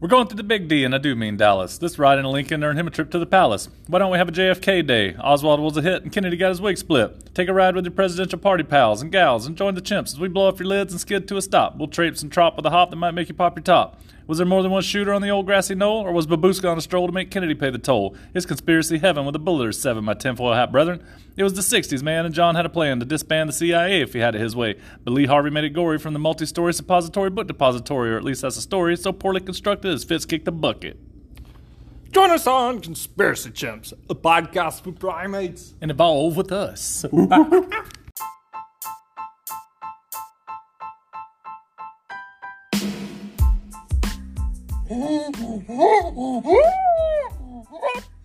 We're going to the Big D, and I do mean Dallas. This ride in a Lincoln earned him a trip to the palace. Why don't we have a JFK day? Oswald was a hit, and Kennedy got his wig split. Take a ride with your presidential party pals and gals, and join the chimps as we blow off your lids and skid to a stop. We'll traipse and trot with a hop that might make you pop your top. Was there more than one shooter on the old grassy knoll, or was Babuska on a stroll to make Kennedy pay the toll? It's conspiracy heaven with a bullet or seven, my tinfoil hat brethren. It was the 60s, man, and John had a plan to disband the CIA if he had it his way. But Lee Harvey made it gory from the multi story suppository book depository, or at least that's a story so poorly constructed as Fitz kicked the bucket. Join us on Conspiracy Chimps, a podcast for primates. And evolve with us. The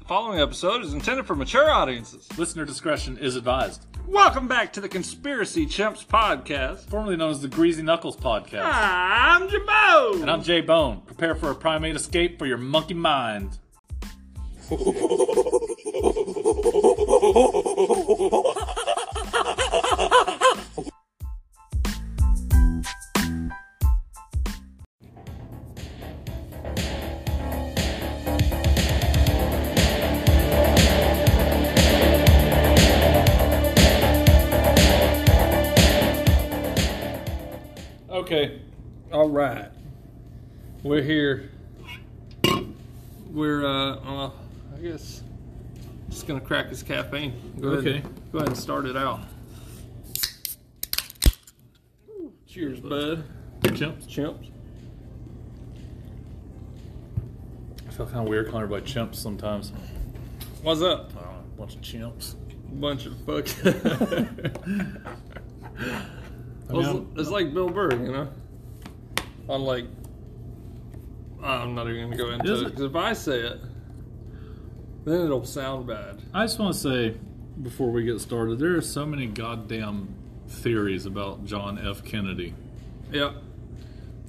following episode is intended for mature audiences. Listener discretion is advised. Welcome back to the Conspiracy Chimps podcast. Formerly known as the Greezy Knuckles Podcast. I'm Jabbo. And I'm Jay Bone. Prepare for a primate escape for your monkey mind. Okay, All right, we're here. We're uh, uh, I guess just gonna crack this caffeine. Go ahead. Okay. Go ahead and start it out. Cheers, bud. chimps. Chimps. I feel kind of weird calling everybody chimps sometimes. What's up? I don't know, a bunch of chimps. Bunch of fuck. I Well, mean, it's, it's like Bill Burr, you know. On like, I'm not even gonna go into Is it it? because if I say it, then it'll sound bad. I just want to say before we get started, there are so many goddamn theories about John F. Kennedy. Yep.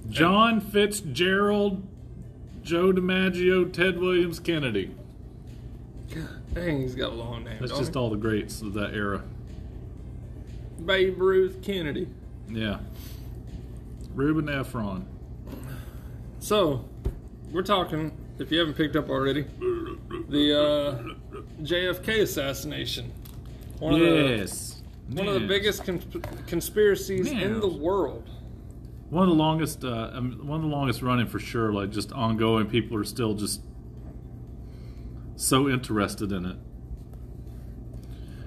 John Fitzgerald, Joe DiMaggio, Ted Williams Kennedy. Dang, he's got a long name. That's don't just he? all the greats of that era. Babe Ruth Kennedy. Yeah. Ruben Efron. So, we're talking. If you haven't picked up already, the uh, JFK assassination. One of the yes. one of the biggest cons- conspiracies in the world. One of the longest, uh, um, one of the longest running for sure. Like just ongoing. People are still just so interested in it.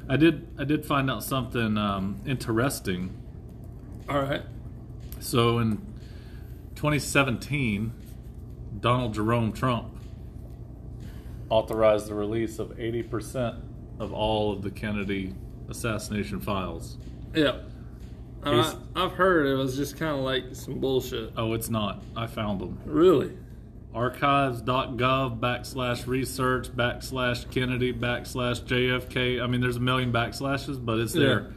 I did, I did find out something um, interesting. All right. So in 2017, Donald Jerome Trump authorized the release of 80% of all of the Kennedy assassination files. Yeah. I, I've heard it was just kind of like some bullshit. Oh, it's not. I found them. Really? archives.gov backslash research backslash Kennedy backslash JFK. I mean, there's a million backslashes, but it's there.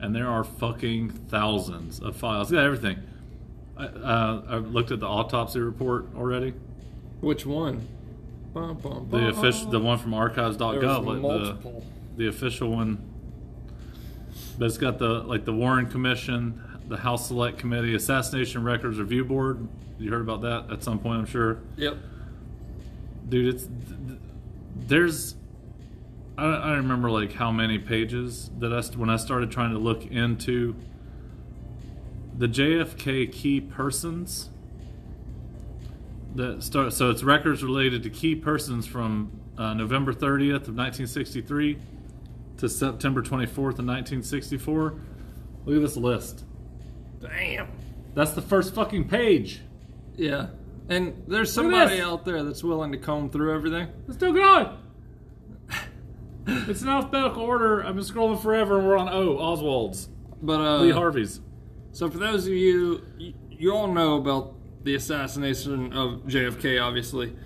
And there are fucking thousands of files. Yeah, everything. I, uh, I looked at the autopsy report already. Which one? Bum, bum, The official, the one from archives.gov, like multiple. the the official one. But it's got the like the Warren Commission, the House Select Committee, Assassination Records Review Board. You heard about that at some point, I'm sure. Yep. dude it's there's I remember like how many pages that I when I started trying to look into the JFK key persons that start so it's records related to key persons from uh, November 30th of 1963 to September 24th of 1964 look at this list Damn. that's the first fucking page Yeah. And there's somebody out there that's willing to comb through everything. Let's still going. it's in alphabetical order. I've been scrolling forever, and we're on O. Oswald's, But uh, Lee Harvey's. so for those of you, you, you all know about the assassination of JFK, obviously.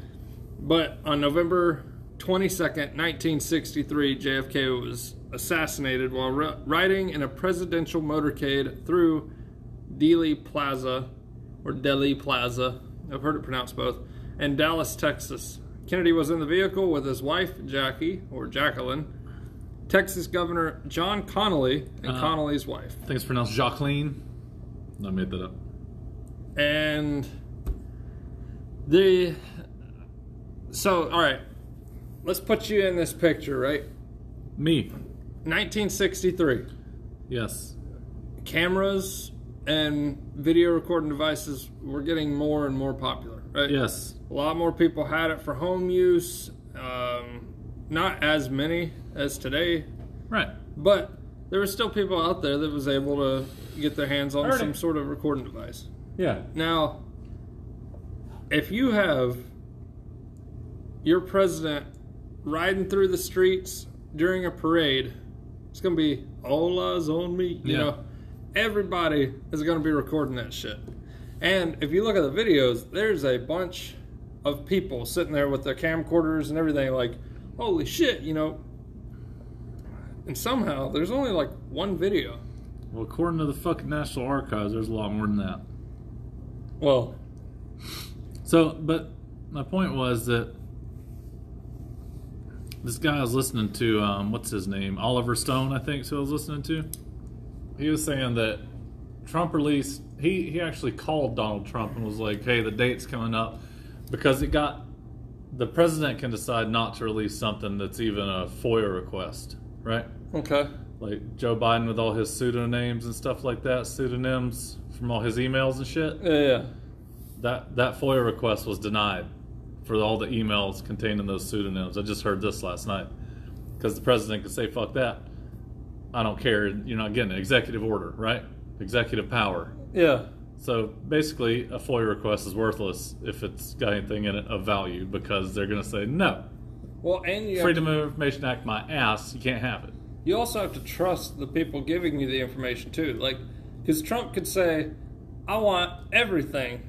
But on November 22nd, 1963, JFK was assassinated while ri- riding in a presidential motorcade through Dealey Plaza, or Delhi Plaza, I've heard it pronounced both, in Dallas, Texas. Kennedy was in the vehicle with his wife, Jackie, or Jacqueline, Texas Governor John Connolly, and Uh. Connolly's wife. I think it's pronounced Jacqueline. I made that up. And The so all right, let's put you in this picture, right? Me. 1963. Yes. Cameras and video recording devices were getting more and more popular, right? Yes. A lot more people had it for home use. Um, not as many as today, Right. but there were still people out there that was able to get their hands on some sort of recording device. Yeah. Now, if you have your president riding through the streets during a parade, it's going to be all eyes on me. You Yeah. know, everybody is going to be recording that shit. And if you look at the videos, there's a bunch of people sitting there with their camcorders and everything, like, holy shit, you know. And somehow there's only like one video. Well, according to the fucking National Archives, there's a lot more than that. Well, So, but my point was that this guy I was listening to, um, what's his name? Oliver Stone, I think, who I was listening to. He was saying that Trump released, he, he actually called Donald Trump and was like, hey, the date's coming up because it got, the president can decide not to release something that's even a FOIA request, right? okay. Like Joe Biden with all his pseudonyms and stuff like that, pseudonyms from all his emails and shit Yeah, yeah. that that FOIA request was denied for all the emails containing those pseudonyms. I just heard this last night because the president could say "fuck that," I don't care. You're not getting an executive order, right? Executive power. Yeah. So basically, a FOIA request is worthless if it's got anything in it of value because they're going to say no. Well, and you have Freedom to- of Information Act, my ass. You can't have it. you also have to trust the people giving you the information too. Like, because Trump could say, "I want everything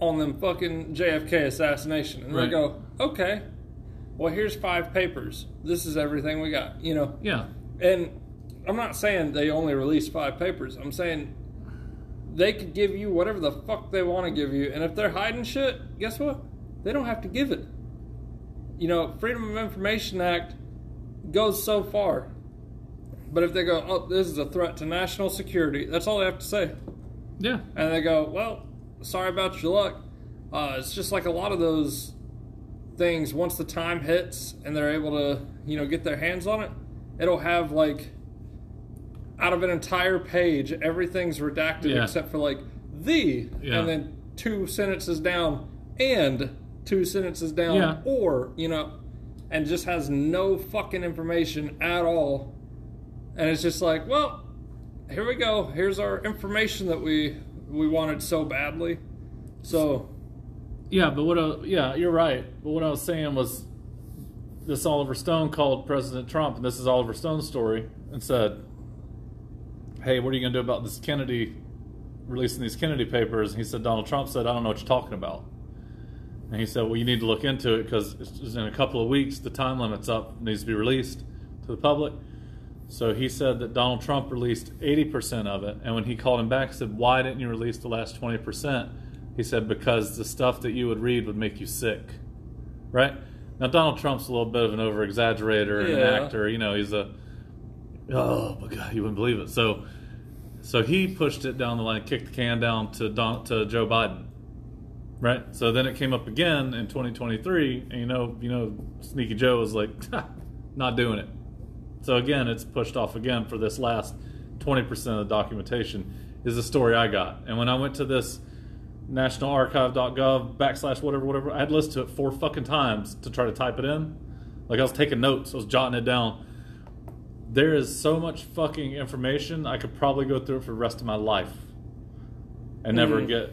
on them fucking JFK assassination," and Right. they go, "Okay, well here's five papers. This is everything we got." You know, Yeah. and I'm not saying they only release five papers. I'm saying they could give you whatever the fuck they want to give you, and if they're hiding shit, guess what? They don't have to give it. You know, Freedom of Information Act goes so far. But if they go, oh, this is a threat to national security, that's all they have to say. Yeah. And they go, well, sorry about your luck. Uh, it's just like a lot of those things. Once the time hits and they're able to, you know, get their hands on it, it'll have like out of an entire page, everything's redacted Yeah. except for like the, Yeah. and then two sentences down and two sentences down, Yeah. or you know, and just has no fucking information at all. And it's just like, well, here we go. Here's our information that we we wanted so badly. So Yeah, but what? I, yeah, you're right. But what I was saying was, this Oliver Stone called President Trump, and this is Oliver Stone's story, and said, "Hey, what are you going to do about this Kennedy releasing these Kennedy papers?" And he said, "Donald Trump said, I don't know what you're talking about." And he said, "Well, you need to look into it because in a couple of weeks the time limit's up, needs to be released to the public." So he said that Donald Trump released 80% of it. And when he called him back, he said, Why didn't you release the last 20%? He said, Because the stuff that you would read would make you sick. Right? Now, Donald Trump's a little bit of an over exaggerator and an actor. You know, he's a, oh my God, you wouldn't believe it. So, so he pushed it down the line, kicked the can down to, Don, to Joe Biden. Right? So then it came up again in 2023. And you know, you know, Sneaky Joe was like, not doing it. So again, it's pushed off again for this last 20% of the documentation is the story I got. And when I went to this nationalarchive.gov backslash whatever, whatever, I had listened to it four fucking times to try to type it in. Like I was taking notes, I was jotting it down. There is so much fucking information, I could probably go through it for the rest of my life and never Mm. get.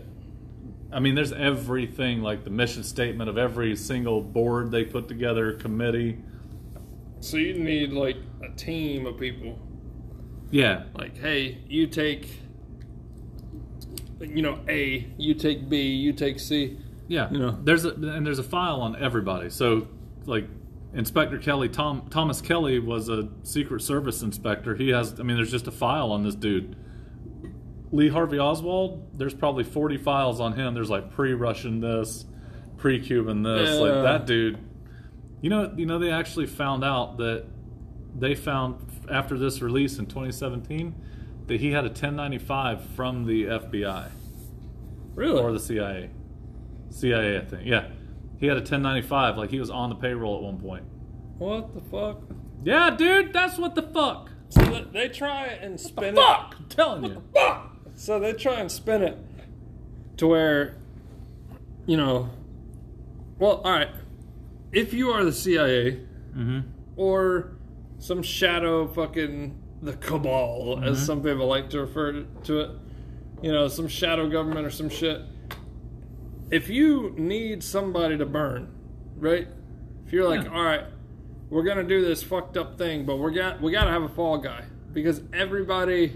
I mean, there's everything like the mission statement of every single board they put together, committee. so you need like a team of people. Yeah, Like, hey, you take you know, A, you take B, you take C. Yeah, You know. there's a and there's a file on everybody. So like Inspector Kelly, Tom Thomas Kelly was a Secret Service inspector. He has, I mean, there's just a file on this dude. Lee Harvey Oswald, there's probably 40 files on him. There's like pre-Russian this, pre-Cuban this, Yeah. like that dude. You know, you know, they actually found out that they found after this release in 2017 that he had a 1095 from the FBI Really? or the CIA. CIA, I think. Yeah, he had a 1095. Like he was on the payroll at one point. What the fuck? Yeah, dude, that's what the fuck. So th- they try and spin it. Fuck, I'm telling you. So they try and spin it to where, you know, well, all right. If you are the CIA Mm-hmm. or some shadow fucking the cabal, as some people like to refer to it, you know, some shadow government or some shit. If you need somebody to burn, right? If you're like, Yeah. all right, we're gonna do this fucked up thing, but we got we gotta have a fall guy because everybody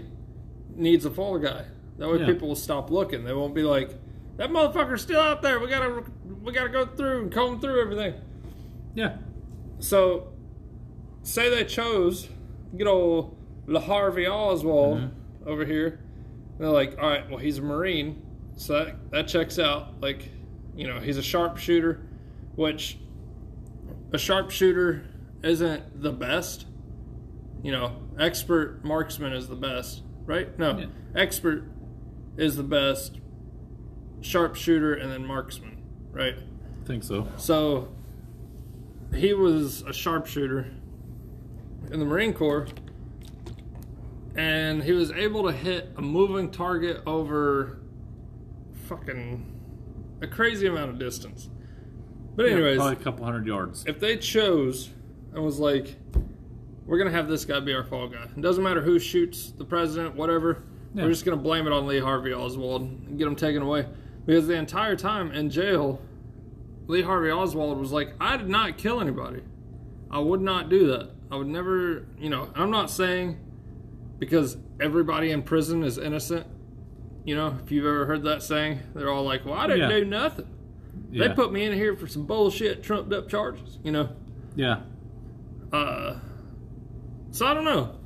needs a fall guy. That way, Yeah. people will stop looking. They won't be like, that motherfucker's still out there. We gotta we gotta go through and comb through everything. Yeah. So, say they chose good old La Harvey Oswald Mm-hmm. over here. They're like, all right, well, he's a Marine, so that, that checks out. Like, you know, he's a sharpshooter, which a sharpshooter isn't the best. You know, expert marksman is the best, right? No, Yeah. expert is the best, sharpshooter, and then marksman, right? I think so. So he was a sharpshooter in the Marine Corps, and he was able to hit a moving target over fucking a crazy amount of distance. But Yeah, anyways, probably a couple hundred yards. if they chose and was like, we're gonna have this guy be our fall guy. It doesn't matter who shoots the president, whatever. Yeah. We're just gonna blame it on Lee Harvey Oswald and get him taken away. Because the entire time in jail, Lee Harvey Oswald was like, I did not kill anybody. I would not do that. I would never, you know, I'm not saying because everybody in prison is innocent. You know, if you've ever heard that saying, they're all like, well, I didn't Yeah. do nothing. Yeah. They put me in here for some bullshit, trumped up charges, you know? yeah. Uh, so I don't know.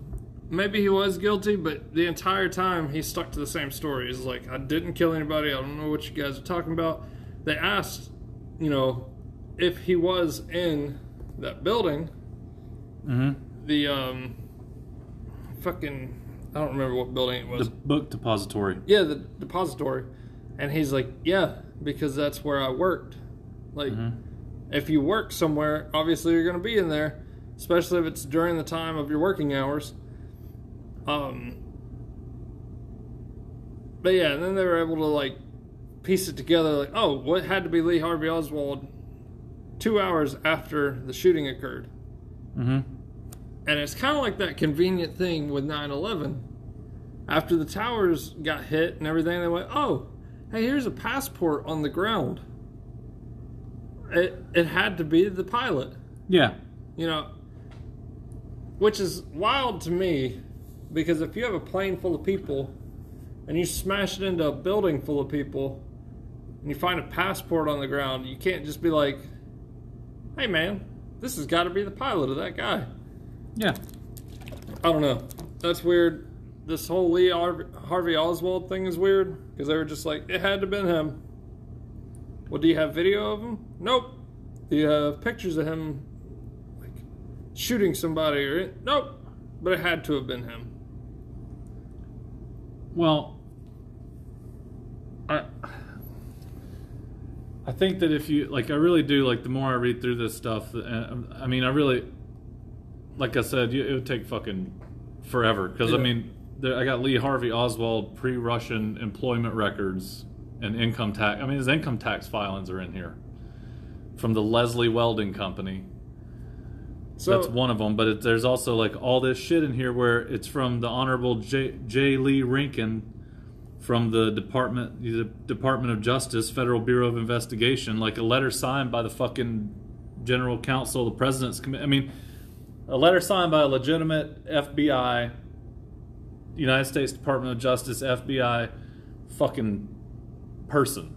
Maybe he was guilty, but the entire time he stuck to the same story. He's like, I didn't kill anybody. I don't know what you guys are talking about. They asked, you know, if he was in that building, Mm-hmm. the um, fucking, I don't remember what building it was. The book depository. yeah, the depository. And he's like, yeah, because that's where I worked. Like, if you work somewhere, obviously you're going to be in there, especially if it's during the time of your working hours. Um, but yeah, and then they were able to like piece it together. Like, oh, what had to be Lee Harvey Oswald two hours after the shooting occurred, Mm-hmm. and it's kind of like that convenient thing with 9/11. After the towers got hit and everything, they went, oh, hey, here's a passport on the ground. It it had to be the pilot Yeah. you know, which is wild to me because if you have a plane full of people and you smash it into a building full of people and you find a passport on the ground, you can't just be like, hey man, this has got to be the pilot of that guy. Yeah. I don't know. That's weird. This whole Lee Harvey Oswald thing is weird because they were just like, it had to have been him. Well, do you have video of him? Nope. Do you have pictures of him like shooting somebody or nope? But it had to have been him. Well, I I think that if you like, I really do like. The more I read through this stuff, uh, I mean, I really, like I said, it would take fucking forever because I mean, there, I got Lee Harvey Oswald pre-Russian employment records and income tax. I mean, his income tax filings are in here from the Leslie Welding Company. So That's one of them, but it, there's also like all this shit in here where it's from the Honorable J. J. Lee Rankin from the Department, the Department of Justice, Federal Bureau of Investigation, like a letter signed by the fucking General Counsel, the President's Committee. I mean, a letter signed by a legitimate FBI, United States Department of Justice, FBI, fucking person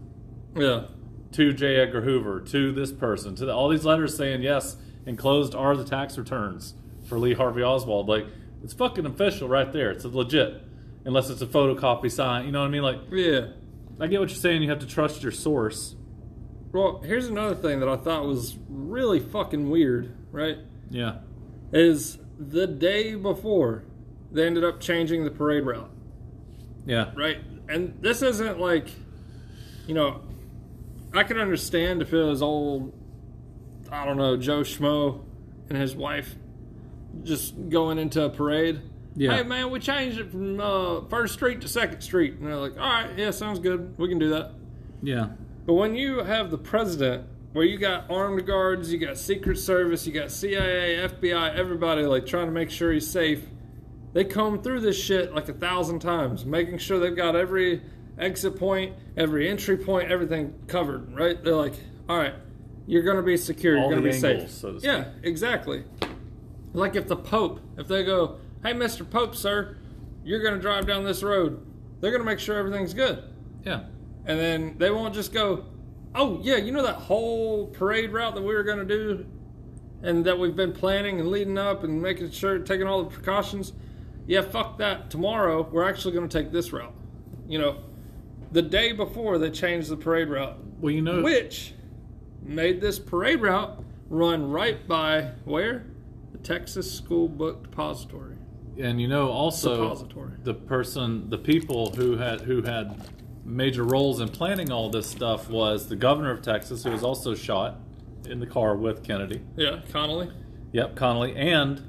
yeah, to J. Edgar Hoover, to this person, to the, all these letters saying yes, enclosed are the tax returns for Lee Harvey Oswald. Like it's fucking official right there. It's legit, unless it's a photocopy sign. You know what I mean? Like yeah. I get what you're saying. You have to trust your source. Well, here's another thing that I thought was really fucking weird. Right? Yeah, Is the day before they ended up changing the parade route. yeah, right? And this isn't like, you know, I can understand if it was old, I don't know, Joe Schmo and his wife just going into a parade. Yeah. Hey man, we changed it from uh, First Street to Second Street, and they're like, "All right, yeah, sounds good. We can do that." Yeah. But when you have the president, where you got armed guards, you got Secret Service, you got CIA, FBI, everybody like trying to make sure he's safe, they comb through this shit like a thousand times, making sure they've got every exit point, every entry point, everything covered. Right? They're like, all right, you're gonna be secure, All you're gonna the be angles, safe. so to speak. yeah, exactly. Like if the Pope, if they go, hey, Mr. Pope, sir, you're gonna drive down this road, they're gonna make sure everything's good. Yeah. And then they won't just go, oh, yeah, you know that whole parade route that we were going to do and that we've been planning and leading up and making sure, taking all the precautions? Yeah, fuck that. Tomorrow, we're actually going to take this route. You know, the day before they changed the parade route, Well, you know, which made this parade route run right by where? The Texas School Book Depository. and you know also Suppository. the person, the people who had who had major roles in planning all this stuff was the governor of Texas, who was also shot in the car with Kennedy. Yeah, Connolly. Yep, Connolly and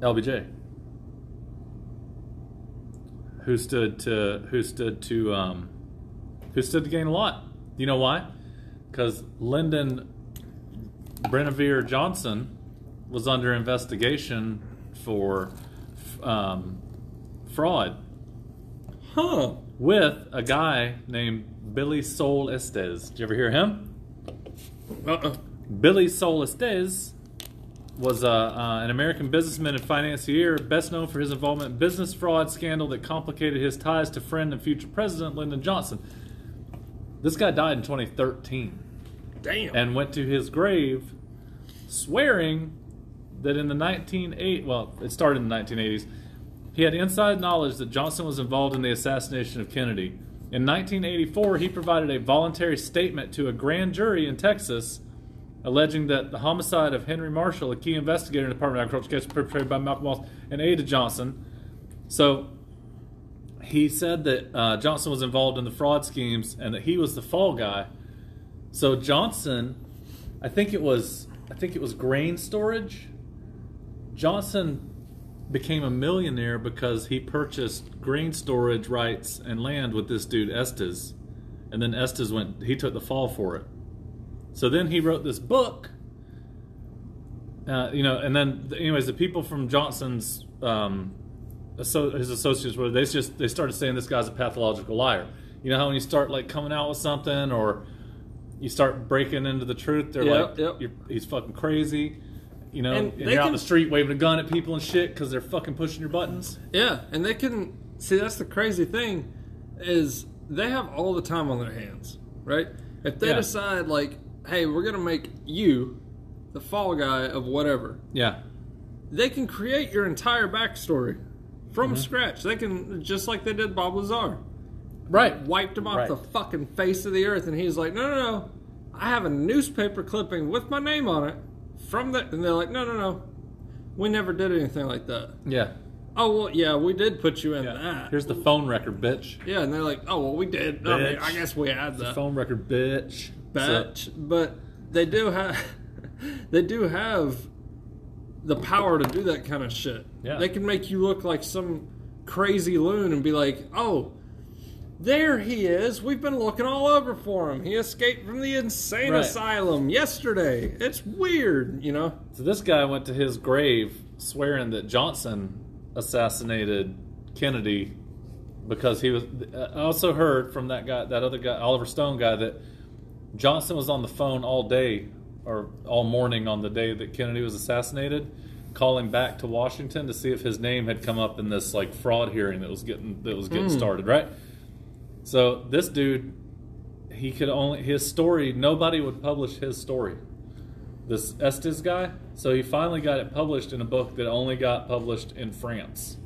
LBJ, who stood to who stood to um, who stood to gain a lot. You know why? Because Lyndon Brenevere Johnson was under investigation for um, fraud Huh. with a guy named Billie Sol Estes. Did you ever hear him? Uh-uh. Billie Sol Estes was uh, uh, an American businessman and financier, best known for his involvement in business fraud scandal that complicated his ties to friend and future president Lyndon Johnson. This guy died in 2013 Damn. and went to his grave swearing that in the 1980 well, it started in the 1980s. He had inside knowledge that Johnson was involved in the assassination of Kennedy. In 1984, he provided a voluntary statement to a grand jury in Texas alleging that the homicide of Henry Marshall, a key investigator in the Department of Agriculture case perpetrated by Malcolm Wallace, and Ada Johnson. So he said that uh, Johnson was involved in the fraud schemes and that he was the fall guy. So Johnson, I think it was, I think it was grain storage. Johnson became a millionaire because he purchased grain storage rights and land with this dude Estes, and then Estes went. He took the fall for it. So then he wrote this book. Uh, you know, and then anyways, the people from Johnson's um, his associates were they just they started saying this guy's a pathological liar. You know how when you start like coming out with something or you start breaking into the truth, they're Yep, like, yep. You're, he's fucking crazy. You know, And and, you're out can- in the street waving a gun at people and shit because they're fucking pushing your buttons. Yeah, and they can see that's the crazy thing is they have all the time on their hands, right? If they Yeah. decide like, hey, we're gonna make you the fall guy of whatever, Yeah, they can create your entire backstory from Mm-hmm. scratch. They can just like they did Bob Lazar, right. wiped him off Right. the fucking face of the earth, and he's like, no, no, no, I have a newspaper clipping with my name on it from the, and they're like, no, no, no, we never did anything like that. Yeah. Oh well, yeah, we did put you in yeah. that. Here's the phone record, bitch. Yeah, and they're like, "Oh well, we did. I, mean. I guess we had the Phone record, bitch. Batch, but they do have they do have the power to do that kind of shit. Yeah. They can make you look like some crazy loon and be like, "Oh, there he is. We've been looking all over for him. He escaped from the insane Right. asylum yesterday. It's weird, you know." So this guy went to his grave swearing that Johnson assassinated Kennedy because he was. Uh, I also heard from that guy, that other guy, Oliver Stone guy, that Johnson was on the phone all day or all morning on the day that Kennedy was assassinated, calling back to Washington to see if his name had come up in this like fraud hearing that was getting that was getting hmm. started, right? So this dude, he could only his story. Nobody would publish his story this Estes guy. So he finally got it published in a book that only got published in France.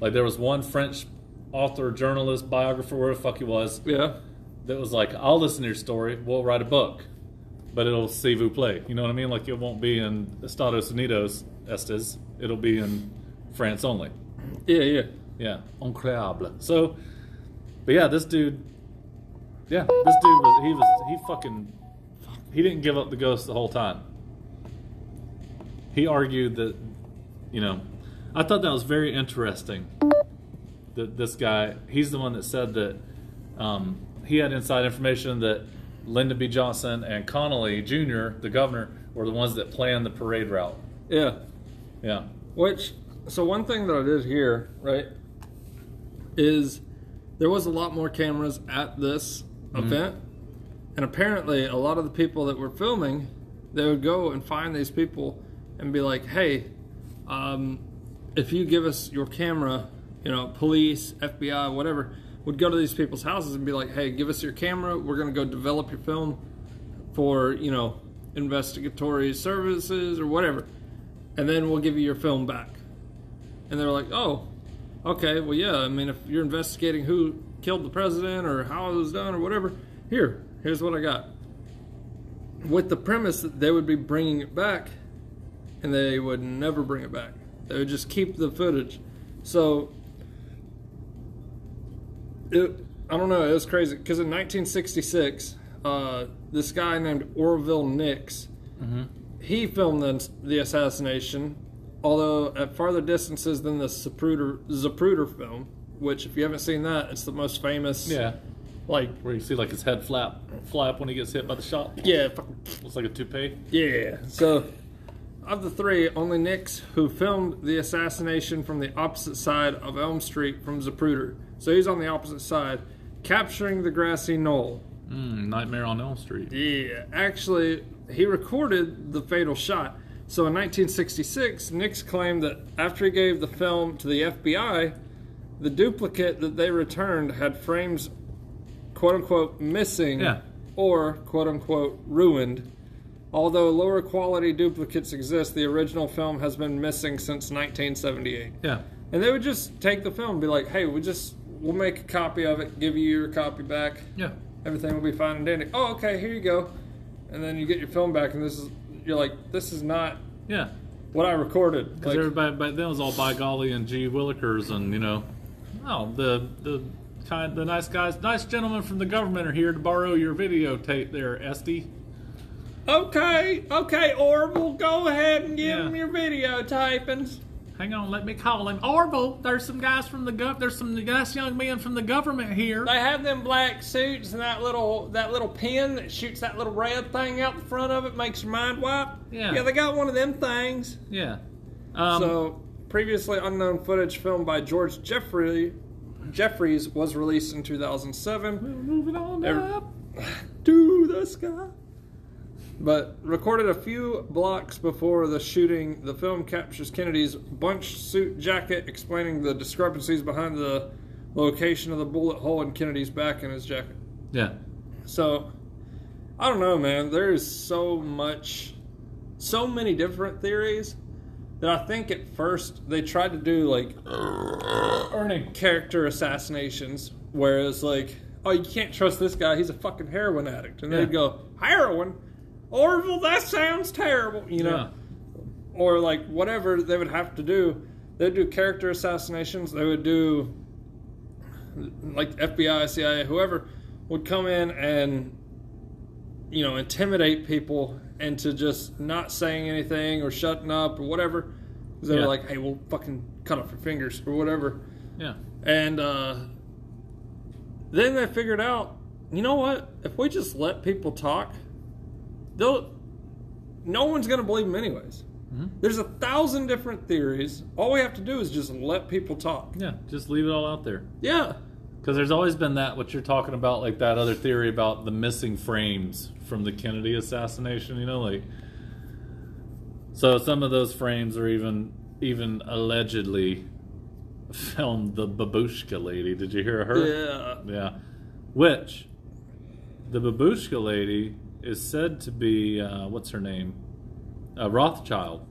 Like there was one French author, journalist, biographer, whatever the fuck he was, Yeah. That was like, "I'll listen to your story. We'll write a book, but it'll see vous play." You know what I mean? Like it won't be in Estados Unidos, Estes. It'll be in France only. Yeah, yeah. Yeah, incroyable. So, but yeah, this dude, Yeah, this dude was he was he fucking he didn't give up the ghost the whole time. He argued that you know, I thought that was very interesting. That this guy, he's the one that said that um, he had inside information that Lyndon B. Johnson and Connolly Jr., the governor, were the ones that planned the parade route. Yeah. Yeah. Which, so one thing that I did here, right, is there was a lot more cameras at this event, and apparently a lot of the people that were filming, they would go and find these people and be like, "Hey, um, if you give us your camera, you know, police, FBI, whatever." Would go to these people's houses and be like, "Hey, give us your camera. We're gonna go develop your film for you know investigatory services or whatever, and then we'll give you your film back." And they're like, "Oh, okay. Well, yeah. I mean, if you're investigating who killed the president or how it was done or whatever, here, here's what I got." With the premise that they would be bringing it back, and they would never bring it back. They would just keep the footage. So, it, I don't know. It was crazy because in 1966, uh, this guy named Orville Nix, he filmed the, the assassination, although at farther distances than the Zapruder, Zapruder film. Which, if you haven't seen that, it's the most famous. Yeah. Like, Where you see like his head flap flap when he gets hit by the shot. yeah, Looks like a toupee. Yeah. So, of the three, only Nix who filmed the assassination from the opposite side of Elm Street from Zapruder. So he's on the opposite side, capturing the grassy knoll. Mm, Nightmare on Elm Street. Yeah, actually, he recorded the fatal shot. So in 1966, Nix claimed that after he gave the film to the FBI, the duplicate that they returned had frames quote unquote missing Yeah. or quote unquote ruined. Although lower quality duplicates exist, the original film has been missing since 1978. Yeah. And they would just take the film and be like, hey, we just, we'll make a copy of it, give you your copy back Yeah. everything will be fine and dandy. Oh, okay, here you go. And then you get your film back, and this is you're like, this is not Yeah. what I recorded. Because Like, everybody back then was all by golly and G Willikers and you know, oh the the kind the nice guys, nice gentlemen from the government are here to borrow your videotape there, Esty. okay, okay, Orville, go ahead and give Yeah. them your videotapings. Hang on, let me call him. Orville, there's some guys from the gov. There's some nice young men from the government here. They have them black suits and that little that little pin that shoots that little red thing out the front of it, makes your mind wipe. Yeah. yeah, they got one of them things. Yeah. Um, so previously unknown footage filmed by George Jeffrey Jeffries was released in 2007. moving on Every- up. to the sky. But recorded a few blocks before the shooting, the film captures Kennedy's bunch suit jacket, explaining the discrepancies behind the location of the bullet hole in Kennedy's back in his jacket. Yeah. So, I don't know, man. There is so much, so many different theories that I think at first they tried to do like Ernie. character assassinations, whereas like, oh, you can't trust this guy; he's a fucking heroin addict, and Yeah. they'd go heroin, Orville. That sounds terrible, you know, Yeah. or like whatever they would have to do. They'd do character assassinations. They would do like FBI, CIA, whoever would come in and you know intimidate people into just not saying anything or shutting up or whatever. 'Cause they Yeah. were like, "Hey, we'll fucking cut off your fingers or whatever." Yeah. And uh, then they figured out, you know what? If we just let people talk, they'll. No one's gonna believe them anyways. Mm-hmm. There's a thousand different theories. All we have to do is just let people talk. Yeah. Just leave it all out there. Yeah, Because there's always been that what you're talking about, like that other theory about the missing frames from the Kennedy assassination. You know, like so some of those frames are even even allegedly filmed the babushka lady. Did you hear her? yeah. Yeah. Which the babushka lady is said to be uh, what's her name? Uh, Rothschild.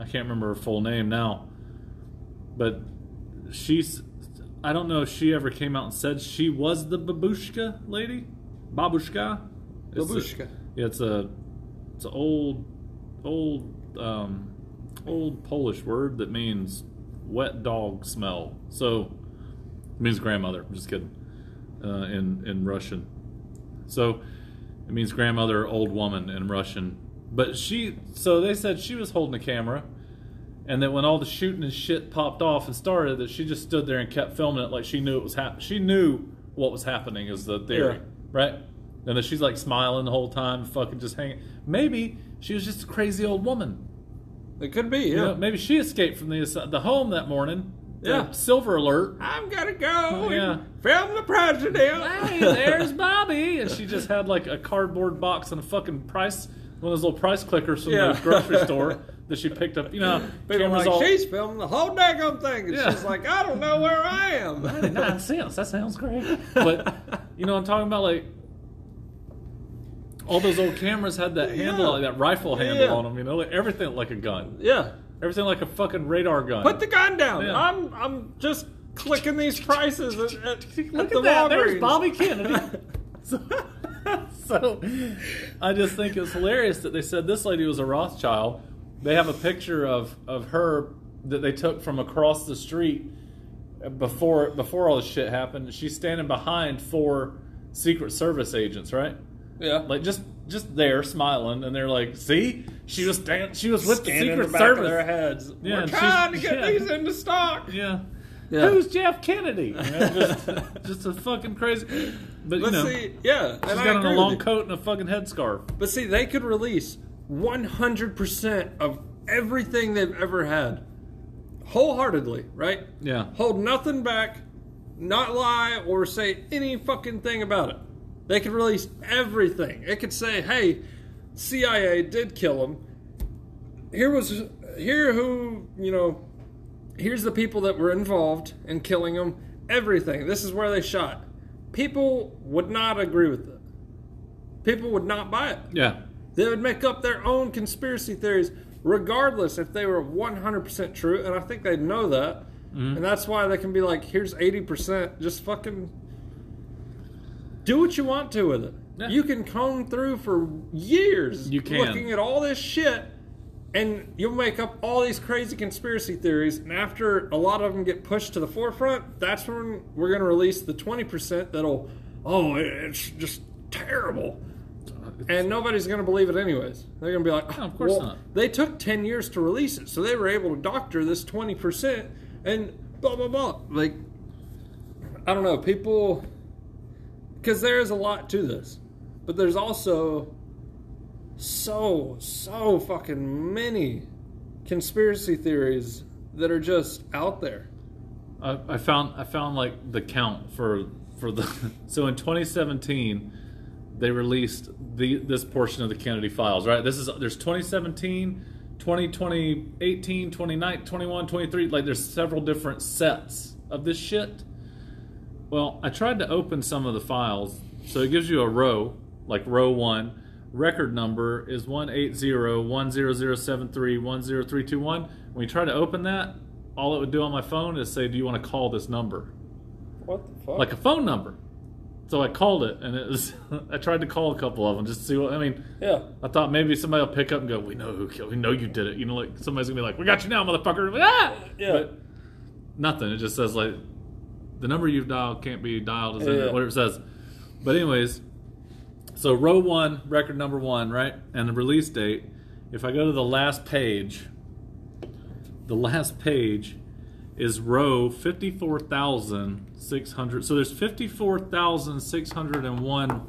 I can't remember her full name now, but she's. I don't know if she ever came out and said she was the babushka lady. Babushka. It's a- Babushka. yeah, it's a it's an old old um, old Polish word that means wet dog smell. So it means grandmother. I'm just kidding. Uh, in in Russian. So it means grandmother, old woman in Russian. But she, so they said she was holding a camera, and that when all the shooting and shit popped off and started, that she just stood there and kept filming it like she knew it was happening. She knew what was happening, is the theory, Yeah. right? And that she's like smiling the whole time, fucking just hanging. Maybe she was just a crazy old woman. It could be, You yeah. know, maybe she escaped from the the home that morning. Yeah. Silver alert. I'm gonna go oh, Yeah. and film the president. Hey, there's Bobby, and she just had like a cardboard box and a fucking price, one of those little price clickers from Yeah. the grocery store that she picked up. You know, People like, all she's filming the whole daggone thing. And Yeah. she's like, I don't know where I am. nine cents. That sounds great. But you know, I'm talking about like all those old cameras had that handle, Yeah. like that rifle handle on them. You know, like everything like a gun, yeah. Everything like a fucking radar gun. Put the gun down. Yeah. I'm I'm just clicking these prices at, at, Look at the at that. There's Bobby Kennedy. so, so I just think it's hilarious that they said this lady was a Rothschild. They have a picture of, of her that they took from across the street before before all this shit happened. She's standing behind four Secret Service agents, right? yeah. Like just just there smiling, and they're like, "See, she was stand- she was with Scanning the the Secret back Service." of their heads. Yeah, We're and trying to she's- get yeah. these into stock. Yeah. Yeah. Who's Jeff Kennedy? You know, just, just a fucking crazy. But, you But know, see, yeah, and she's I got on agree a with long you. coat and a fucking headscarf. But see, they could release 100% of everything they've ever had, wholeheartedly, right? Yeah. Hold nothing back, not lie or say any fucking thing about it. They could release everything. It could say, "Hey, CIA did kill him. Here was here who you know. Here's the people that were involved in killing him. Everything. This is where they shot." People would not agree with it. People would not buy it. Yeah. They would make up their own conspiracy theories, regardless if they were 100% true. And I think they'd know that. Mm-hmm. And that's why they can be like, here's 80%. Just fucking do what you want to with it. Yeah. You can comb through for years You can. looking at all this shit. And you'll make up all these crazy conspiracy theories. And after a lot of them get pushed to the forefront, that's when we're going to release the 20% that'll, oh, it's just terrible uh, and nobody's going to believe it anyways. They're going to be like, No, of course well, not. They took ten years to release it, so they were able to doctor this twenty percent and blah blah blah. Like, I don't know, people, because there is a lot to this, but there's also so so fucking many conspiracy theories that are just out there. I, I found I found like the count for for the so in 2017 they released the this portion of the Kennedy files right this is there's 2017 20 2018 29 21 23 like there's several different sets of this shit well I tried to open some of the files so it gives you a row like row 1 record number is 180-10073-10321 when you try to open that all it would do on my phone is say do you want to call this number What the fuck? like a phone number. So I called it, and it was. I tried to call a couple of them just to see what. I mean, yeah, I thought maybe somebody will pick up and go, "We know who killed. We know you did it." You know, like somebody's gonna be like, "We got you now, motherfucker!" Like, ah! Yeah. But nothing. It just says like the number you've dialed can't be dialed. Is in Yeah. it, whatever it says. But anyways, so row one, record number one, right, and the release date. If I go to the last page, the last page is row 54,600. So there's 54,601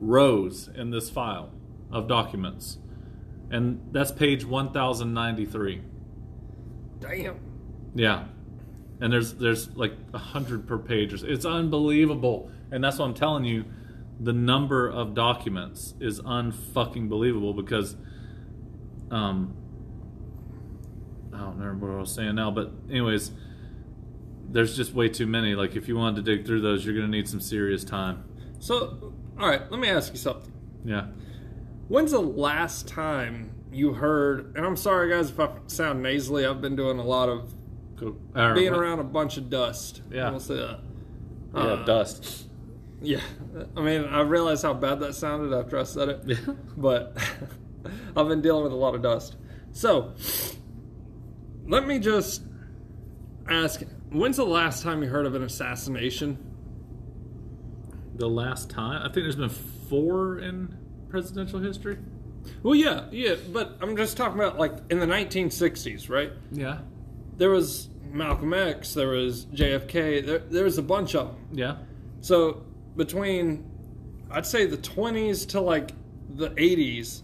rows in this file of documents. And that's page 1093. damn. Yeah. And there's there's like a hundred per page. It's unbelievable. And that's what I'm telling you. The number of documents is unfucking believable because um I don't remember what I was saying now, but anyways, there's just way too many. Like if you wanted to dig through those, you're gonna need some serious time. So, all right, let me ask you something. Yeah. When's the last time you heard? And I'm sorry, guys, if I sound nasally. I've been doing a lot of Go, or being what- around a bunch of dust. Yeah. I'll say that. Yeah, Uh, dust. Yeah, I mean, I realized how bad that sounded after I said it, Yeah. but I've been dealing with a lot of dust. So, let me just ask: When's the last time you heard of an assassination? The last time I think there's been four in presidential history. Well, yeah, yeah, but I'm just talking about like in the 1960s, right? Yeah. There was Malcolm X, there was JFK, there, there was a bunch of them. Yeah. So between, I'd say the 20s to like the 80s,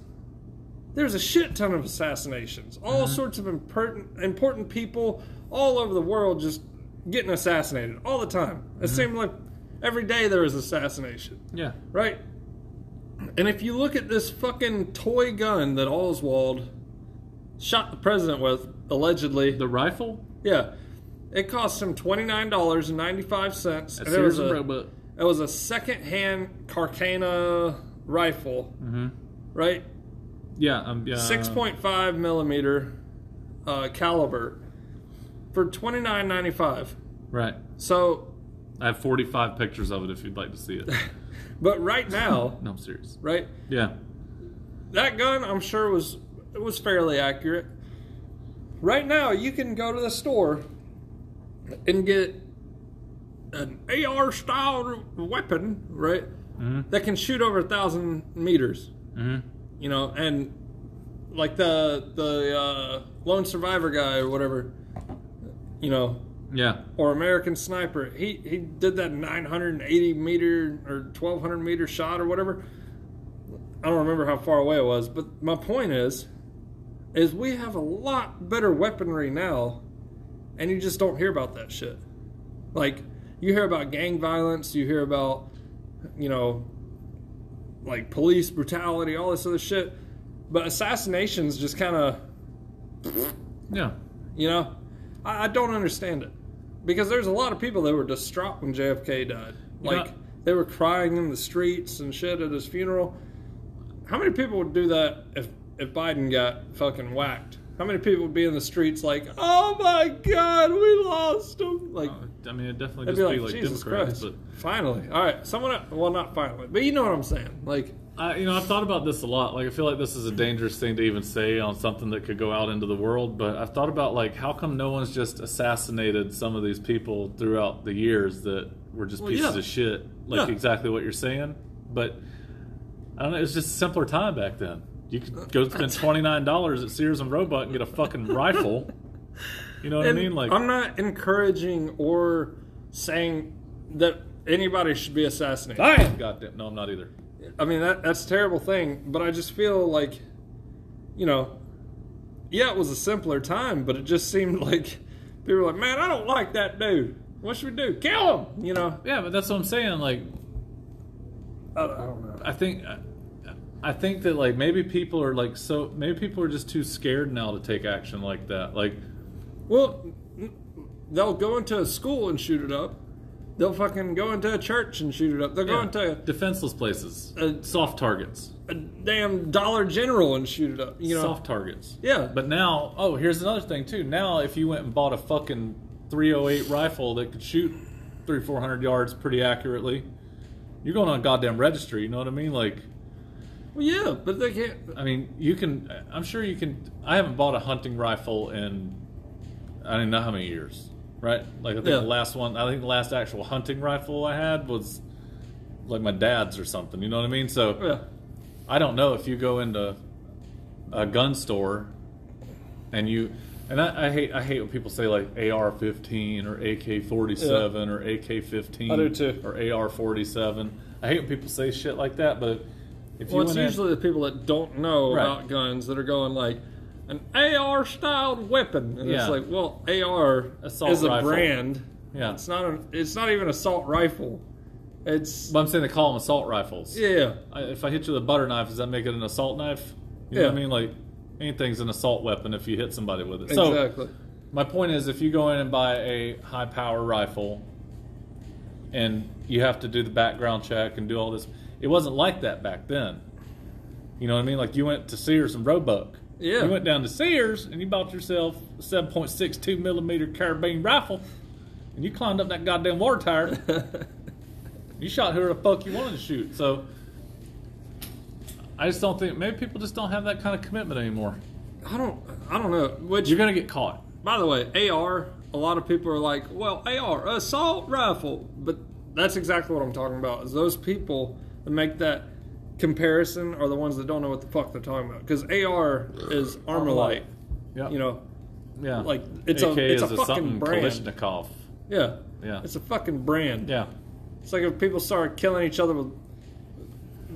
there's a shit ton of assassinations. All mm-hmm. sorts of important important people all over the world just getting assassinated all the time. It mm-hmm. seemed like every day there was assassination, Yeah. right? And if you look at this fucking toy gun that Oswald shot the president with, allegedly, The rifle yeah, it cost him twenty nine dollars and ninety five cents. And it was a Roebuck. it was a second hand Carcano rifle, Mm-hmm. right? Yeah. Um, yeah. Six point five millimeter uh, caliber for twenty nine ninety five. Right. So, I have 45 pictures of it if you'd like to see it. but right now, no, I'm serious. right, Yeah. that gun I'm sure was it was fairly accurate. Right now, you can go to the store and get an AR style weapon, right? Mm-hmm. That can shoot over a thousand meters. Mm-hmm. You know, and like the the uh, lone survivor guy or whatever, you know, Yeah. or American Sniper. He he did that 980 meter or 1200 meter shot or whatever. I don't remember how far away it was, but my point is, is we have a lot better weaponry now, and you just don't hear about that shit. Like you hear about gang violence, you hear about, you know, like police brutality, all this other shit, but assassinations just kind of Yeah. you know, I, I don't understand it because there's a lot of people that were distraught when JFK died. Like they were crying in the streets and shit at his funeral. How many people would do that if if Biden got fucking whacked? How many people would be in the streets like, "Oh my God, we lost him"? Like, Uh, I mean, it definitely just be like, like, "Jesus Democrats, Christ!" Finally, all right, someone. Well, not finally, but you know what I'm saying. Like, I, you know, I've thought about this a lot. Like, I feel like this is a dangerous thing to even say on something that could go out into the world. But I've thought about like, how come no one's just assassinated some of these people throughout the years that were just Well, pieces yeah. of shit? Like Yeah. exactly what you're saying. But I don't know. It was just a simpler time back then. You could go spend twenty nine dollars at Sears and Roebuck and get a fucking rifle. You know what And I mean? Like, I'm not encouraging or saying that anybody should be assassinated. I am. Goddamn. No, I'm not either. I mean that that's a terrible thing, but I just feel like, you know, yeah, it was a simpler time, but it just seemed like people were like, man, I don't like that dude. What should we do? Kill him? You know? Yeah, but that's what I'm saying. Like, I, I don't know. I think I think that like maybe people are like so maybe people are just too scared now to take action like that. Like Well, they'll go into a school and shoot it up. They'll fucking go into a church and shoot it up. They'll go into defenseless places, Uh, soft targets, a damn Dollar General and shoot it up. You know? soft targets. Yeah. But now, oh, here's another thing too. Now, if you went and bought a fucking 308 rifle that could shoot three, four hundred yards pretty accurately, you're going on a goddamn registry. You know what I mean? Like, Well, yeah, but they can't. I mean, you can. I'm sure you can. I haven't bought a hunting rifle in I don't know how many years, right? Like I think Yeah. the last one. I think the last actual hunting rifle I had was like my dad's or something. You know what I mean? So Yeah. I don't know if you go into a gun store and you. And I, I hate I hate when people say like AR-15 or AK-47 or AK-15 I do too. or AR-47. I hate when people say shit like that. But if Well, it's in- usually the people that don't know Right. about guns that are going like an AR styled weapon, and Yeah. it's like, well, AR Assault is a brand. Yeah. It's not a. It's not even an assault rifle. It's But I'm saying they call them assault rifles. yeah. I, if I hit you with a butter knife, does that make it an assault knife? You know what I mean? Like anything's an assault weapon if you hit somebody with it. So Exactly. my point is, if you go in and buy a high power rifle, and you have to do the background check and do all this, it wasn't like that back then. You know what I mean? Like you went to Sears and Roebuck. Yeah. You went down to Sears and you bought yourself a 7.62 millimeter carabine rifle, and you climbed up that goddamn water tower. You shot whoever the fuck you wanted to shoot. So I just don't think maybe people just don't have that kind of commitment anymore. I don't. I don't know. Which, You're gonna get caught. by the way, AR. A lot of people are like, well, AR assault rifle, but that's exactly what I'm talking about. Is those people that make that comparison are the ones that don't know what the fuck they're talking about. Because AR is Armalite. Yeah. You know, yeah. like, it's AK a it's a is fucking brand. Kalashnikov. yeah, Yeah. it's a fucking brand. Yeah. It's like if people start killing each other with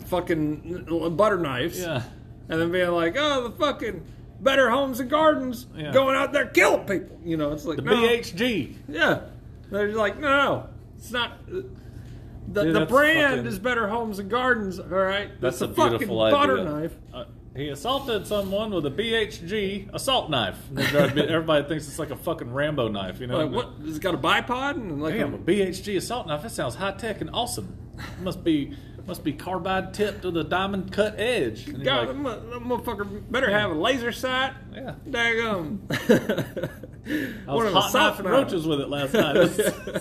fucking butter knives, Yeah. and then being like, "Oh, the fucking Better Homes and Gardens Yeah. going out there killing people," you know, it's like The no. BHG. Yeah, they're like, no, no, it's not. The, Dude, the brand fucking- is Better Homes and Gardens. All right, That's It's a fucking beautiful butter idea. knife. Uh, he assaulted someone with a BHG assault knife. Everybody thinks it's like a fucking Rambo knife, you know? Like what? It's got a bipod and like Damn, a a, BHG assault knife. That sounds high tech and awesome. It must be must be carbide tipped with a diamond cut edge. And God, like, that that motherfucker better have a laser sight. yeah. Daggum. I was hot knifing roaches with it last night.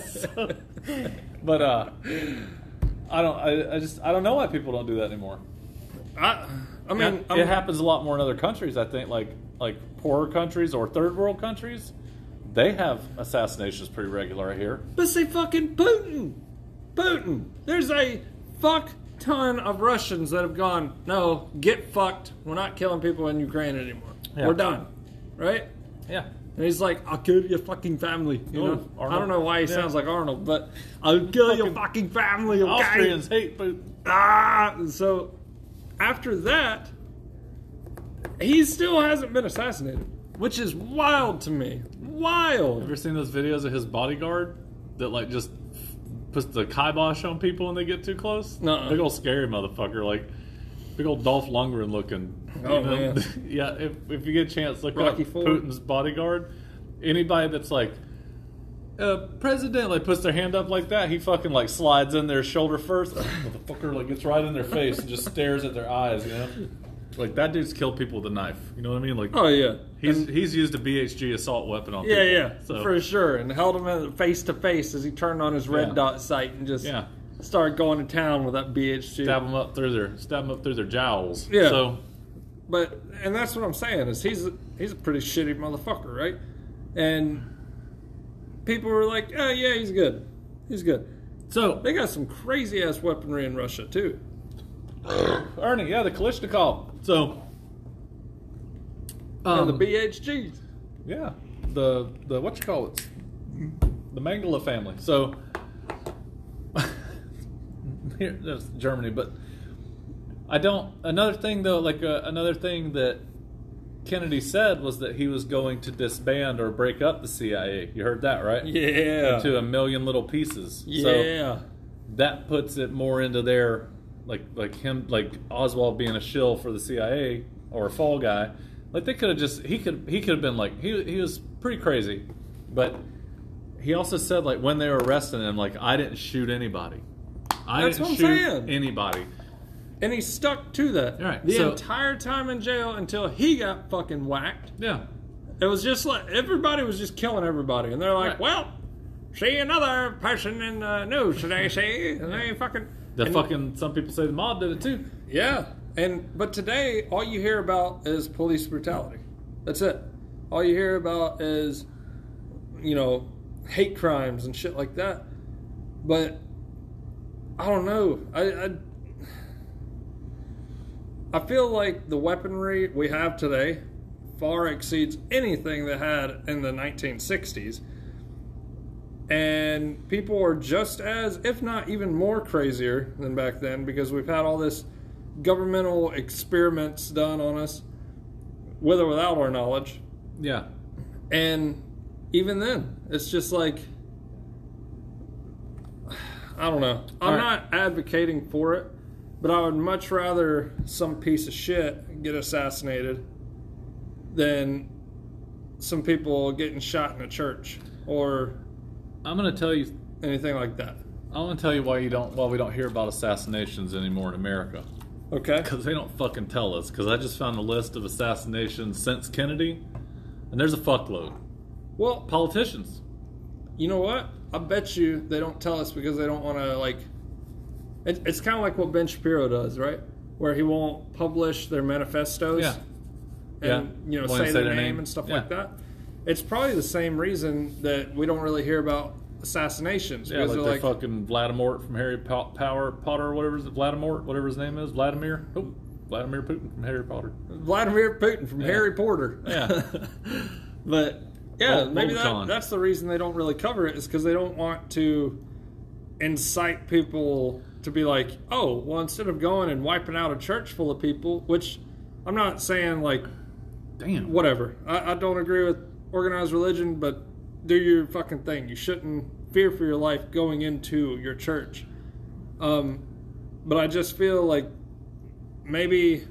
So- but uh, I don't. I, I just I don't know why people don't do that anymore. I, I mean, it I'm- happens a lot more in other countries. I think, like like poorer countries or third world countries, they have assassinations pretty regular right here. But say fucking Putin. Putin. There's a fuck ton of Russians that have gone, no, get fucked. We're not killing people in Ukraine anymore. Yeah. We're done. Right? Yeah, And he's like, I'll kill your fucking family. You know? I don't know why he Yeah. sounds like Arnold, but I'll kill your fucking family, okay? Austrians hate Putin. Ah! So after that, he still hasn't been assassinated, which is wild to me. Wild. Have you Ever seen those videos of his bodyguard that like just puts the kibosh on people when they get too close? Nuh-uh. Big old scary motherfucker, like big old Dolph Lundgren looking. Oh, man. yeah. If if you get a chance, look Rocky up Ford. Putin's bodyguard. Anybody that's like. Uh, president like puts their hand up like that. He fucking like slides in their shoulder first. Motherfucker like gets right in their face and just stares at their eyes. You know, like that dude's killed people with a knife. You know what I mean? Like Oh, yeah. he's he's used a BHG assault weapon on Yeah, people. yeah, So for sure. And held him in face to face as he turned on his red Yeah. dot sight and just Yeah. started going to town with that BHG. stab them up through their stab them up through their jowls. Yeah. So But and that's what I'm saying is he's a, he's a pretty shitty motherfucker, right? And people were like, "Oh yeah, he's good, he's good." so They got some crazy ass weaponry in Russia too. Ernie, yeah, the Kalashnikov. So and um, the BHGs. yeah, the the what you call it, the Mangala family. So here, that's Germany, but I don't. Another thing though, like uh, another thing that Kennedy said was that he was going to disband or break up the CIA. You heard that, right? Yeah. To a million little pieces. So yeah. that puts it more into their like like him like Oswald being a shill for the CIA or a fall guy. Like they could have just he could he could have been like he he was pretty crazy, but he also said like when they were arresting him like I didn't shoot anybody. I That's didn't what I'm shoot saying. anybody. and he stuck to that Right, the so- entire time in jail until he got fucking whacked. Yeah. It was just like everybody was just killing everybody, and they're like, Right. "Well, see another person in the news today, see?" And they fucking The and- fucking some people say the mob did it too. yeah. And but today, all you hear about is police brutality. That's it. All you hear about is, you know, hate crimes and shit like that. But I don't know. I, I I feel like the weaponry we have today far exceeds anything they had in the 1960s. And people are just as, if not even more crazier than back then because we've had all this governmental experiments done on us with or without our knowledge. Yeah. And even then, it's just like I don't know. I'm right. not advocating for it, but I would much rather some piece of shit get assassinated than some people getting shot in a church or I'm gonna tell you anything like that. I'm gonna tell you why you don't why we don't hear about assassinations anymore in America. Okay? Because they don't fucking tell us. Because I just found a list of assassinations since Kennedy, and there's a fuckload. Well, Politicians. you know what? I bet you they don't tell us because they don't want to like. It, it's kind of like what Ben Shapiro does, right? Where he won't publish their manifestos. Yeah. and Yeah. you know Won't say, their name, name. and stuff Yeah. like that. It's probably the same reason that we don't really hear about assassinations Yeah, like the like, fucking Vladimir from Harry Po- Power Potter, or whatever is it, Vladimir, whatever his name is, Vladimir. Oh, Vladimir Putin from Harry Potter. Vladimir Putin from Harry Porter. Yeah. but yeah, Vol- maybe that, that's the reason they don't really cover it is because they don't want to incite people to be like, oh, well, instead of going and wiping out a church full of people, which I'm not saying like Damn. whatever. I, I don't agree with organized religion, but do your fucking thing. You shouldn't fear for your life going into your church. Um, but I just feel like maybe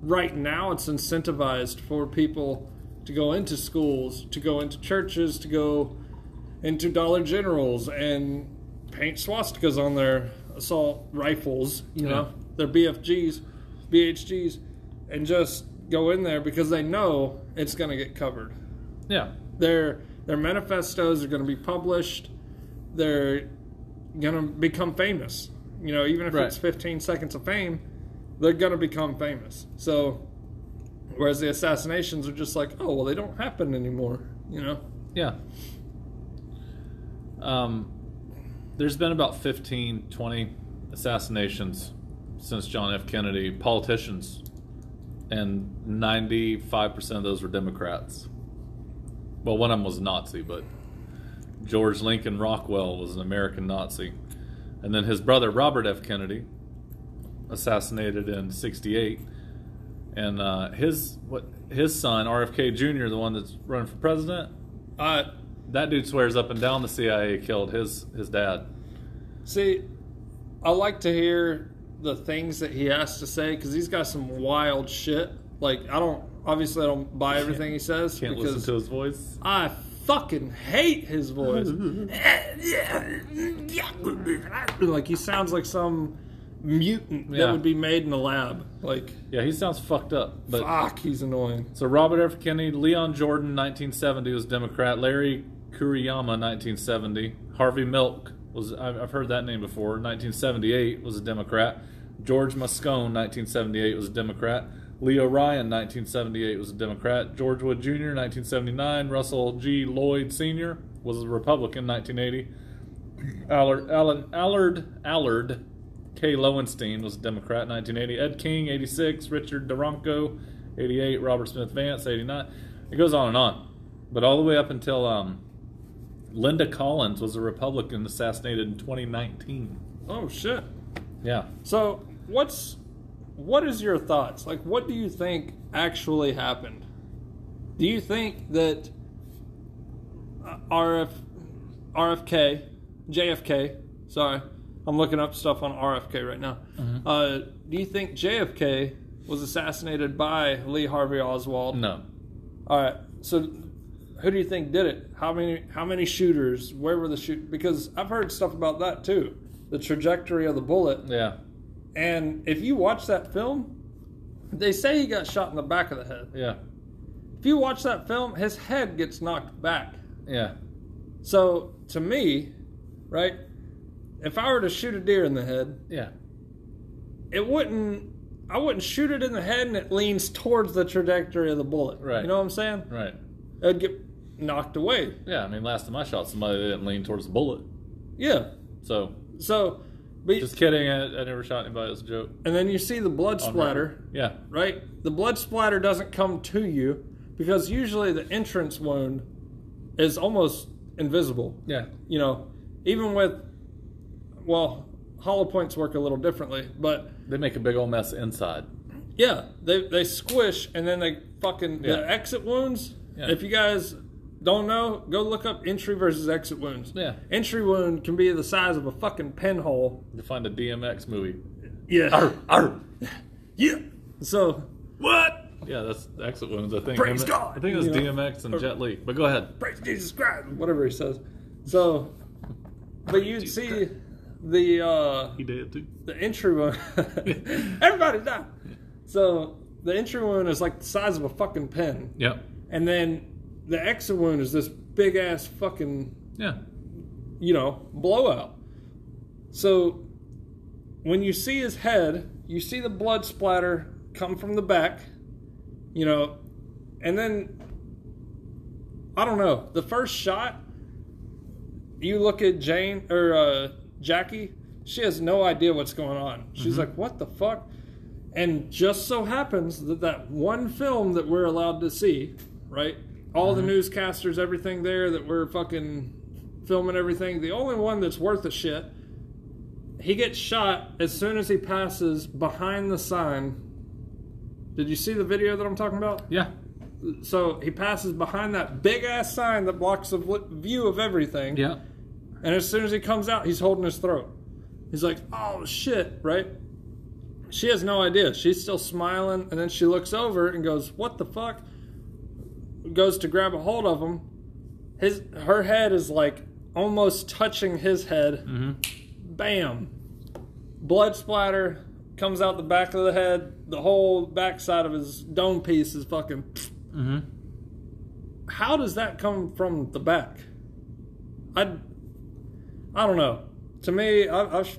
right now it's incentivized for people to go into schools, to go into churches, to go into Dollar Generals and paint swastikas on their assault rifles, you know, their BFGs, BHGs, and just go in there because they know it's going to get covered. Yeah. Their their manifestos are going to be published. They're going to become famous. You know, even if Right. it's 15 seconds of fame, they're going to become famous. So, whereas the assassinations are just like, oh, well, they don't happen anymore. You know? Yeah. Um, there's been about 15, 20 assassinations since John F. Kennedy, politicians, and 95% of those were Democrats. Well, one of them was Nazi, but George Lincoln Rockwell was an American Nazi. And then his brother, Robert F. Kennedy, assassinated in 68. And uh, his what his son, RFK Jr., the one that's running for president, Uh, that dude swears up and down the CIA killed his his dad. see, I like to hear the things that he has to say because he's got some wild shit. Like, I don't, obviously, I don't buy everything he says Can't because listen to his voice. I fucking hate his voice. like he sounds like some mutant Yeah. that would be made in a lab. Like Yeah, he sounds fucked up. But fuck, he's annoying. so Robert F. Kennedy, Leon Jordan, 1970 was Democrat. Larry Kuriyama, 1970. Harvey Milk was I've I've heard that name before. 1978 was a Democrat. George Moscone, 1978 was a Democrat. Leo Ryan, 1978 was a Democrat. George Wood Jr., 1979. Russell G. Lloyd Sr. was a Republican, 1980. Allard, Allen, Allard, Allard K. Lowenstein was a Democrat, 1980. Ed King, 86. Richard Duranko, 88. Robert Smith Vance, 89. It goes on and on. But all the way up until um, Linda Collins was a Republican assassinated in 2019. Oh shit. Yeah. So what's what is your thoughts? Like, what do you think actually happened? Do you think that uh, RF, RFK, JFK? Sorry, I'm looking up stuff on RFK right now. Uh, do you think JFK was assassinated by Lee Harvey Oswald? No. All right. So, who do you think did it? How many? How many shooters? Where were the shoot? Because I've heard stuff about that too. The trajectory of the bullet. Yeah. And if you watch that film, they say he got shot in the back of the head. Yeah. If you watch that film, his head gets knocked back. Yeah. So to me, right, if I were to shoot a deer in the head, Yeah. it wouldn't. I wouldn't shoot it in the head, and it leans towards the trajectory of the bullet. Right. You know what I'm saying? Right. It'd get knocked away. Yeah. I mean, last time I shot somebody, they didn't lean towards the bullet. Yeah. So, So, but just kidding. I, I never shot anybody. It was a joke. and then you see the blood On splatter. record. Yeah. right? The blood splatter doesn't come to you because usually the entrance wound is almost invisible. Yeah. You know, even with, well, hollow points work a little differently, but They make a big old mess inside. yeah, they, they squish and then they fucking, Yeah. the exit wounds, Yeah. if you guys don't know, go look up entry versus exit wounds. Yeah. Entry wound can be the size of a fucking pinhole. You find a DMX movie. Yeah. Arr, arr. Yeah. So, what? Yeah, that's exit wounds. I think. Praise Him- God! I think it was You know? DMX and Jet Li. But go ahead. praise Jesus Christ, whatever he says. So, but you'd see the uh, He did too. the entry wound. Everybody died. So the entry wound is like the size of a fucking pin. Yep. and then the exit wound is this big ass fucking Yeah. you know blowout. So when you see his head, you see the blood splatter come from the back, you know, and then I don't know. The first shot, you look at Jane or uh, Jackie, she has no idea what's going on. She's like, "What the fuck?" And just so happens that that one film that we're allowed to see, right? All the uh-huh. newscasters, everything there that we're fucking filming everything. The only one that's worth a shit. He gets shot as soon as he passes behind the sign. Did you see the video that I'm talking about? Yeah. So he passes behind that big ass sign that blocks the view of everything. Yeah. And as soon as he comes out, he's holding his throat. He's like, oh shit, right? She has no idea. She's still smiling. And then she looks over and goes, what the fuck? Goes to grab a hold of him. His Her head is like almost touching his head. Mm-hmm. Bam. Blood splatter comes out the back of the head. The whole backside of his dome piece is fucking. Mm-hmm. How does that come from the back? I, I don't know. To me, I, I've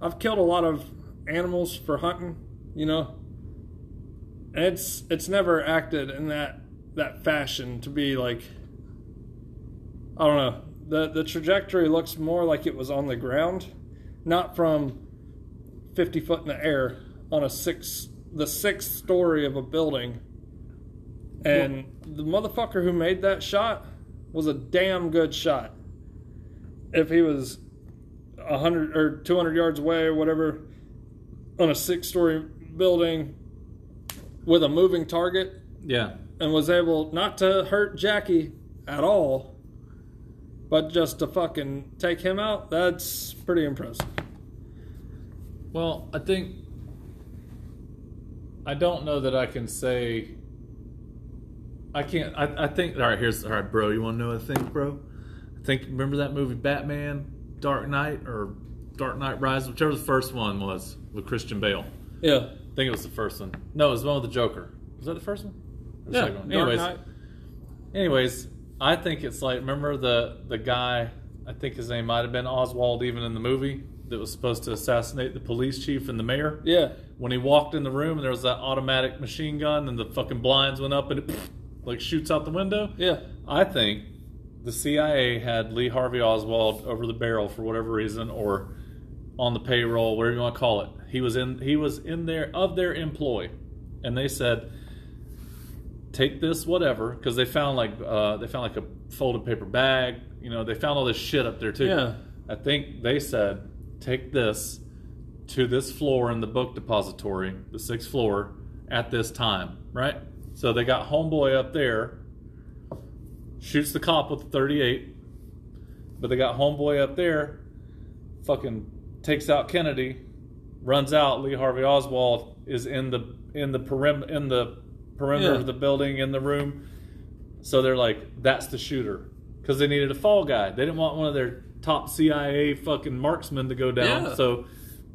I've killed a lot of animals for hunting. You know, and it's it's never acted in that that fashion to be like. I don't know. the The trajectory looks more like it was on the ground, not from fifty foot in the air on a six the sixth story of a building. And the motherfucker who made that shot was a damn good shot. If he was hundred or two hundred yards away or whatever on a six story building with a moving target Yeah. And was able not to hurt Jackie at all, but just to fucking take him out, that's pretty impressive. Well, I think I don't know that I can say. I can't. I, I think. All right, here's all right, bro. You want to know what I think, bro? I think. Remember that movie Batman, Dark Knight, or Dark Knight Rises, whichever the first one was with Christian Bale. Yeah. I think it was the first one. No, it was the one with the Joker. Was that the first one? Yeah. second one? Anyways, anyways, I think it's like remember the the guy. I think his name might have been Oswald, even in the movie that was supposed to assassinate the police chief and the mayor Yeah. when he walked in the room and there was that automatic machine gun and the fucking blinds went up and it like shoots out the window. Yeah. I think the CIA had Lee Harvey Oswald over the barrel for whatever reason or on the payroll, whatever you want to call it. He was in he was in there of their employ. And they said take this whatever because they found like uh, they found like a folded paper bag, you know, they found all this shit up there too. Yeah. I think they said take this to this floor in the book depository, the sixth floor, at this time, right? So they got homeboy up there, shoots the cop with the 38, but they got homeboy up there, fucking takes out Kennedy, runs out. Lee Harvey Oswald is in the in the perim in the perimeter Yeah. of the building in the room. So they're like, that's the shooter because they needed a fall guy. They didn't want one of their top CIA fucking marksmen to go down. Yeah. So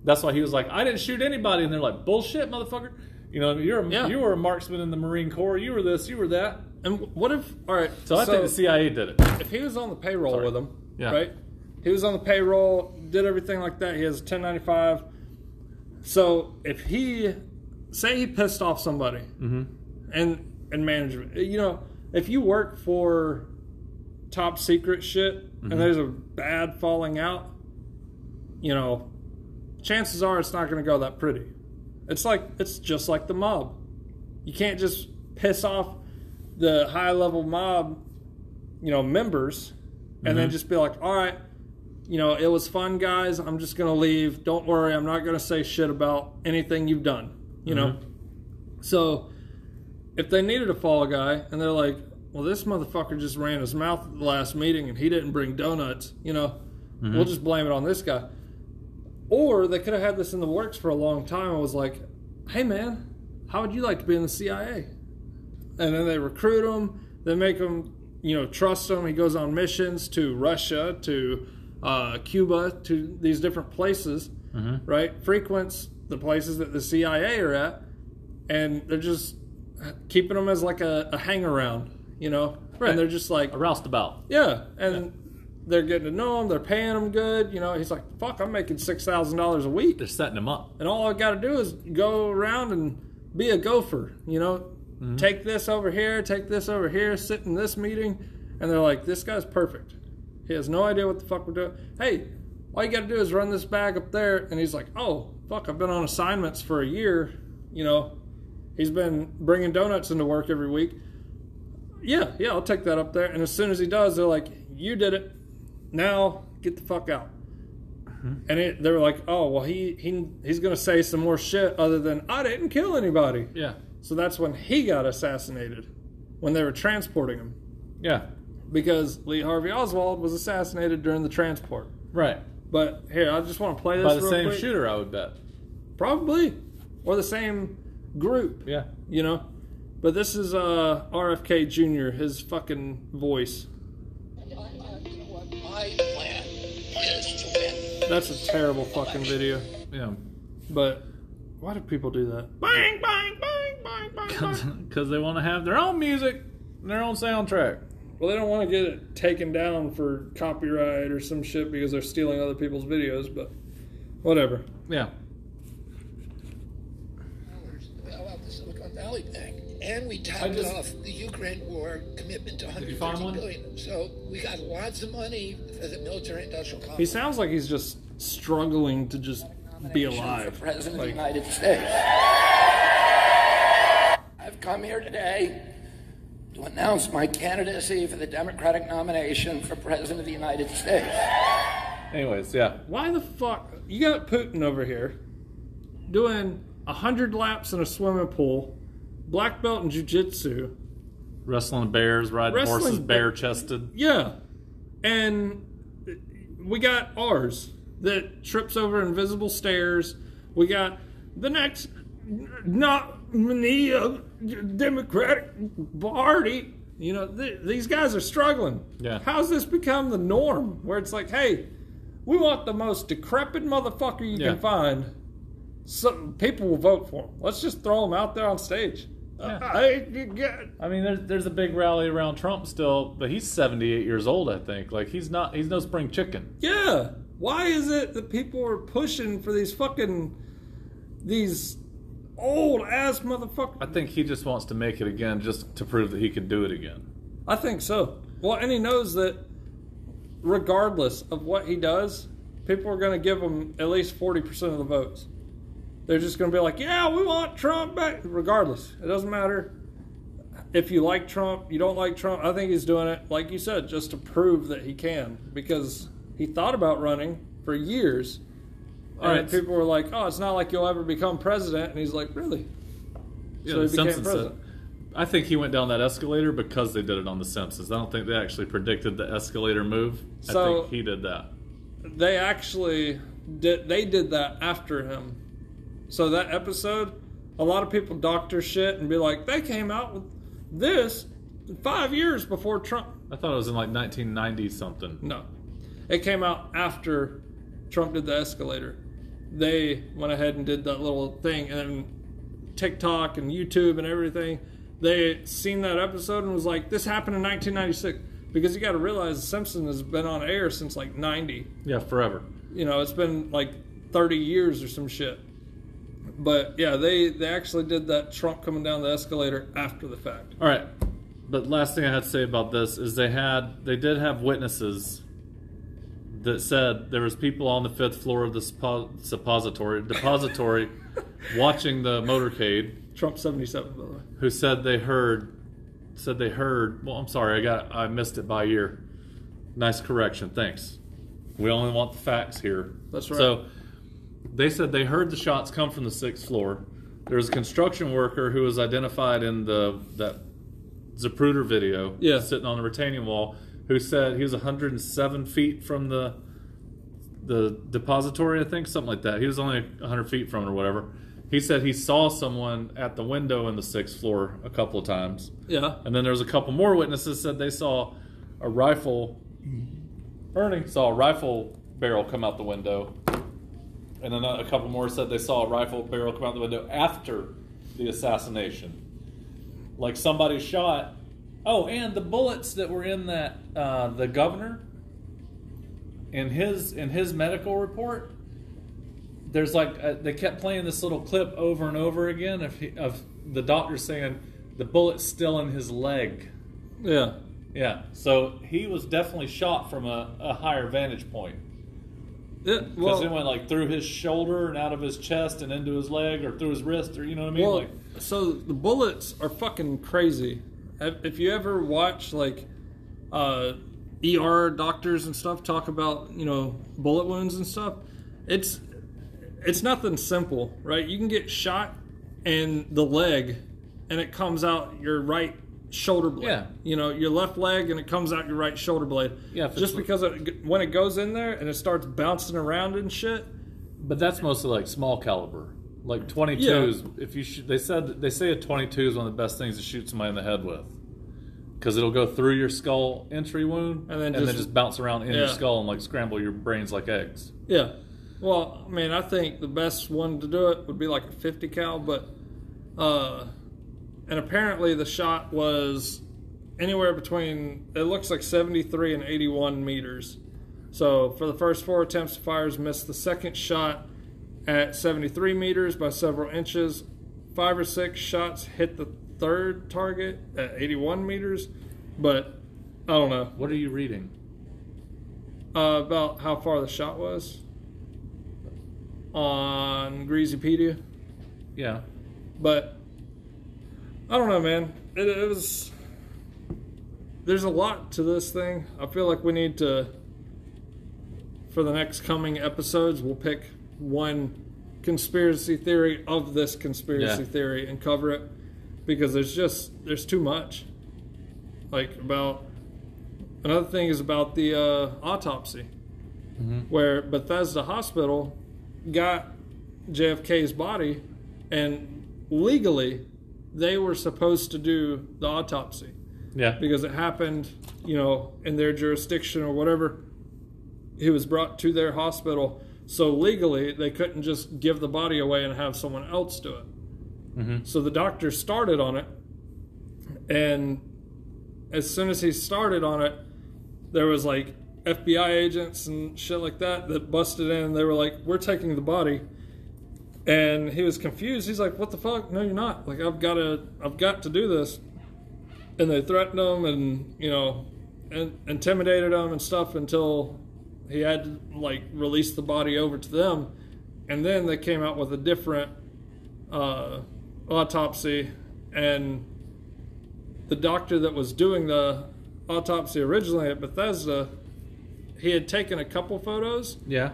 that's why he was like, I didn't shoot anybody, and they're like, bullshit, motherfucker. You know, you're a, Yeah. you were a marksman in the Marine Corps. You were this, you were that. And what if? All right. So I think the CIA did it. if he was on the payroll Sorry. with him, Yeah. right? He was on the payroll, did everything like that. He has 1095. So if he, say he pissed off somebody, Mm-hmm. And and management, you know, if you work for top secret shit Mm-hmm. and there's a bad falling out, you know, chances are it's not going to go that pretty. It's like it's just like the mob. You can't just piss off the high level mob, you know, members, and then Mhm. just be like, all right, you know, it was fun, guys. I'm just gonna leave. Don't worry, I'm not gonna say shit about anything you've done. You know. So, if they needed a fall guy, and they're like, well, this motherfucker just ran his mouth at the last meeting, and he didn't bring donuts. You know, we'll just blame it on this guy. Or they could have had this in the works for a long time and was like, hey man, how would you like to be in the CIA? And then they recruit him, they make him, you know, trust him. He goes on missions to Russia, to uh, Cuba, to these different places, Mm-hmm. right? Frequents the places that the CIA are at, and they're just keeping them as like a, a hang around, you know? Right. And they're just like, A roustabout. yeah, and they're getting to know him. They're paying him good. You know, he's like, "Fuck, I'm making six thousand dollars a week, They're setting him up. and all I got to do is go around and be a gopher." You know, mm-hmm. take this over here, take this over here, sit in this meeting, and they're like, "This guy's perfect. He has no idea what the fuck we're doing. Hey, all you got to do is run this bag up there. And he's like, oh, fuck, I've been on assignments for a year. You know, he's been bringing donuts into work every week. Yeah, yeah, I'll take that up there. And as soon as he does, they're like, you did it. Now get the fuck out. Mm-hmm. And it, they were like, oh, well, he, he he's going to say some more shit other than, I didn't kill anybody. Yeah. So that's when he got assassinated, when they were transporting him. Yeah. Because Lee Harvey Oswald was assassinated during the transport. Right. But here, I just want to play this By the same quick. shooter, I would bet. Probably. Or the same group, Yeah. you know? But this is uh, RFK Jr., his fucking voice. My plan is to win. That's a terrible fucking video. Yeah. But why do people do that? Bang, bang, bang, bang, bang, bang. Because they want to have their own music, and their own soundtrack. Well, they don't want to get it taken down for copyright or some shit because they're stealing other people's videos, but whatever. Yeah. How about the Silicon And we I tapped just- off the Ukraine war commitment to you find 150 one? billion. So we got lots of money for the military-industrial complex. He sounds like he's just struggling to just be alive. For President Like- of the United States. I've come here today to announce my candidacy for the Democratic nomination for President of the United States. Anyways, yeah. Why the fuck? You got Putin over here doing a hundred laps in a swimming pool, black belt in jujitsu. Wrestling bears, riding Wrestling horses, ba- bare chested. Yeah, and we got ours that trips over invisible stairs. We got the next nominee of uh, Democratic Party. You know, th- these guys are struggling. Yeah. How's this become the norm? Where it's like, hey, we want the most decrepit motherfucker you Yeah. can find. So people will vote for him. Let's just throw him out there on stage. Yeah. I, you I mean, there's there's a big rally around Trump still, but he's 78 years old, I think. Like he's not he's no spring chicken. Yeah. Why is it that people are pushing for these fucking these old ass motherfuckers? I think he just wants to make it again, just to prove that he can do it again. I think so. Well, and he knows that regardless of what he does, people are going to give him at least 40% of the votes. They're just going to be like, yeah, we want Trump back. Regardless, it doesn't matter. If you like Trump, you don't like Trump, I think he's doing it, like you said, just to prove that he can. Because he thought about running for years. All And right. people were like, oh, it's not like you'll ever become president. And he's like, really? Yeah, So he became Simpsons said. I think he went down that escalator because they did it on The Simpsons. I don't think they actually predicted the escalator move. I So- think he did that. they actually did they did that after him so that episode a lot of people doctor shit and be like they came out with this five years before trump I thought it was in like 1990 something. no it came out after trump did the escalator they went ahead and did that little thing and then tiktok and youtube and everything they seen that episode and was like this happened in 1996 because you got to realize the simpsons has been on air since like 90 Yeah, forever. you know, it's been like 30 years or some shit. But yeah, they they actually did that Trump coming down the escalator after the fact. All right. But last thing I had to say about this is they had they did have witnesses that said there was people on the fifth floor of the suppo- suppository depository watching the motorcade Trump 77, by the way. who said they heard said they heard well I'm sorry I got I missed it by ear. Nice correction. Thanks. We only want the facts here. That's right. So they said they heard the shots come from the sixth floor. There was a construction worker who was identified in the that Zapruder video, Yeah. sitting on the retaining wall, who said he was 107 feet from the the depository, I think, something like that. He was only 100 feet from it or whatever. He said he saw someone at the window in the sixth floor a couple of times. Yeah. And then there was a couple more witnesses said they saw a rifle. Ernie saw a rifle barrel come out the window, and then a couple more said they saw a rifle barrel come out the window after the assassination. Like somebody shot. Oh, and the bullets that were in that uh, the governor in his in his medical report. There's like uh, they kept playing this little clip over and over again of he, of the doctor saying the bullet's still in his leg. Yeah. Yeah. So he was definitely shot from a, a higher vantage point. Yeah, Because well, it went like through his shoulder and out of his chest and into his leg or through his wrist or you know what I mean? well, like so the bullets are fucking crazy. If if you ever watch like uh, ER doctors and stuff talk about you know bullet wounds and stuff, it's it's nothing simple, right? You can get shot in the leg, and it comes out your right shoulder blade. Yeah. You know, your left leg, and it comes out your right shoulder blade. Yeah, Just because it, when it goes in there and it starts bouncing around and shit. But that's mostly like small caliber, like 22s. If you shoot, they said they say a 22 is one of the best things to shoot somebody in the head with, because it'll go through your skull entry wound And then and then just- just bounce around in your skull and like scramble your brains like eggs. Yeah. Well, I mean, I think the best one to do it would be like a 50 cal, but uh and apparently the shot was anywhere between it looks like 73 and 81 meters. So, for the first four attempts, fires missed the second shot at 73 meters by several inches. Five or six shots hit the third target at 81 meters, but I don't know What are you reading? uh, about how far the shot was on Greasypedia, Yeah. but I don't know, man. It, it was. There's a lot to this thing. I feel like we need to, for the next coming episodes, we'll pick one conspiracy theory of this conspiracy Yeah. theory and cover it because there's just there's too much. Like about another thing is about the uh, autopsy, where Bethesda Hospital got JFK's body, and legally they were supposed to do the autopsy Yeah. because it happened, you know, in their jurisdiction or whatever. He was brought to their hospital, so legally they couldn't just give the body away and have someone else do it. Mhm. So the doctor started on it, and as soon as he started on it, there was like FBI agents and shit like that that busted in. and They were like, "We're taking the body." And he was confused. He's like, "What the fuck? No, you're not. Like, I've got to, I've got to do this." And they threatened him, and you know, and intimidated him and stuff until he had to like release the body over to them. And then they came out with a different uh, autopsy, and the doctor that was doing the autopsy originally at Bethesda, he had taken a couple photos Yeah.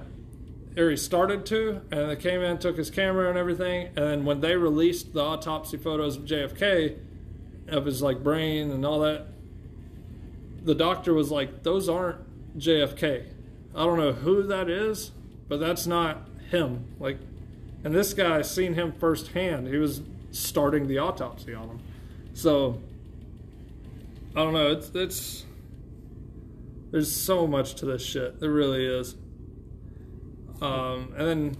Or he started to, and they came in, took his camera and everything, and then when they released the autopsy photos of JFK, of his like brain and all that, the doctor was like, "Those aren't JFK. I don't know who that is, but that's not him." Like, and this guy seen him firsthand. He was starting the autopsy on him, so I don't know. It's it's there's so much to this shit. There really is. Um, and then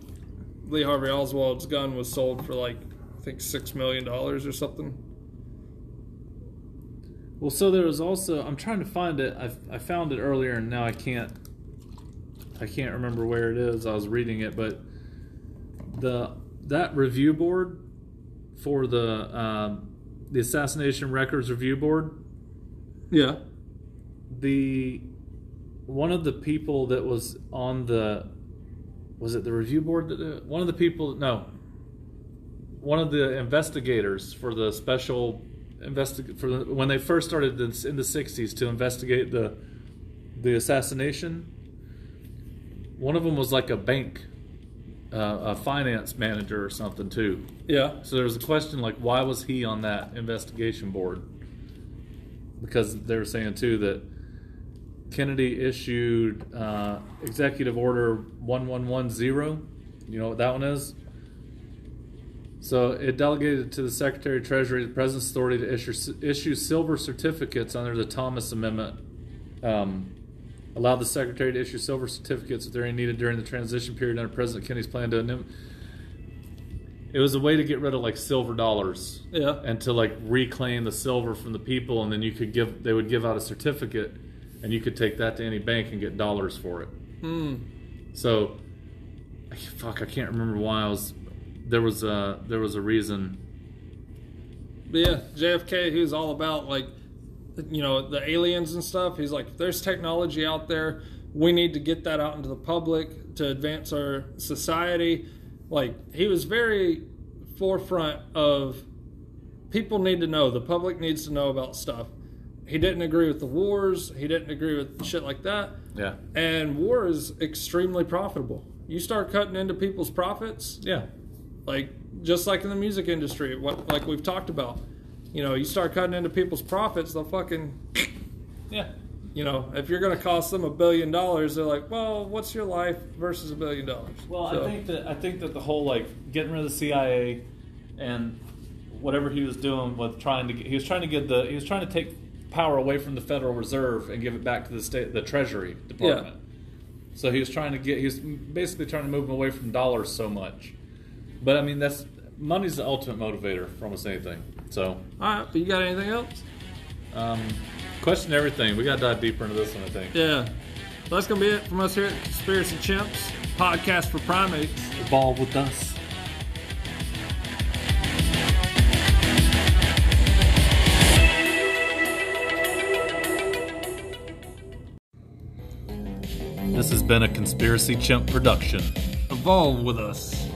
Lee Harvey Oswald's gun was sold for like I think six million dollars or something. Well, so there was also I'm trying to find it. I I found it earlier and now I can't I can't remember where it is. I was reading it, but the that review board for the um, the assassination records review board, Yeah. the one of the people that was on the was it the review board that one of the people no one of the investigators for the special investig for the, when they first started this in the 60s to investigate the the assassination one of them was like a bank uh, a finance manager or something too Yeah. so there was a question like, why was he on that investigation board? Because they were saying too that Kennedy issued uh, Executive Order 1110. You know what that one is? So it delegated to the Secretary of Treasury the President's authority to issue, issue silver certificates under the Thomas Amendment. Um, allowed the Secretary to issue silver certificates if they're needed during the transition period under President Kennedy's plan to it was a way to get rid of like silver dollars Yeah. and to like reclaim the silver from the people and then you could give they would give out a certificate and you could take that to any bank and get dollars for it Hmm. so fuck i can't remember why i was there was a there was a reason But yeah, JFK, he was all about like you know, the aliens and stuff. He's like, there's technology out there, we need to get that out into the public to advance our society. Like, he was very forefront of people need to know, the public needs to know about stuff. He didn't agree with the wars, he didn't agree with shit like that. Yeah. And war is extremely profitable. You start cutting into people's profits, Yeah. like just like in the music industry, what like we've talked about. You know, you start cutting into people's profits, they'll fucking Yeah. you know, if you're going to cost them a billion dollars, they're like, "Well, what's your life versus a billion dollars?" Well, So, I think that I think that the whole like getting rid of the CIA and whatever he was doing with trying to get, he was trying to get the he was trying to take power away from the Federal Reserve and give it back to the state the Treasury Department. Yeah. So he was trying to get he was basically trying to move them away from dollars so much. But I mean that's money's the ultimate motivator for almost anything. So all right, but you got anything else? um, question everything. We got to dive deeper into this one. I think. Yeah. So that's going to be it from us here at Conspiracy Chimps podcast for primates. Evolve with us. This has been a Conspiracy Chimp production. Evolve with us.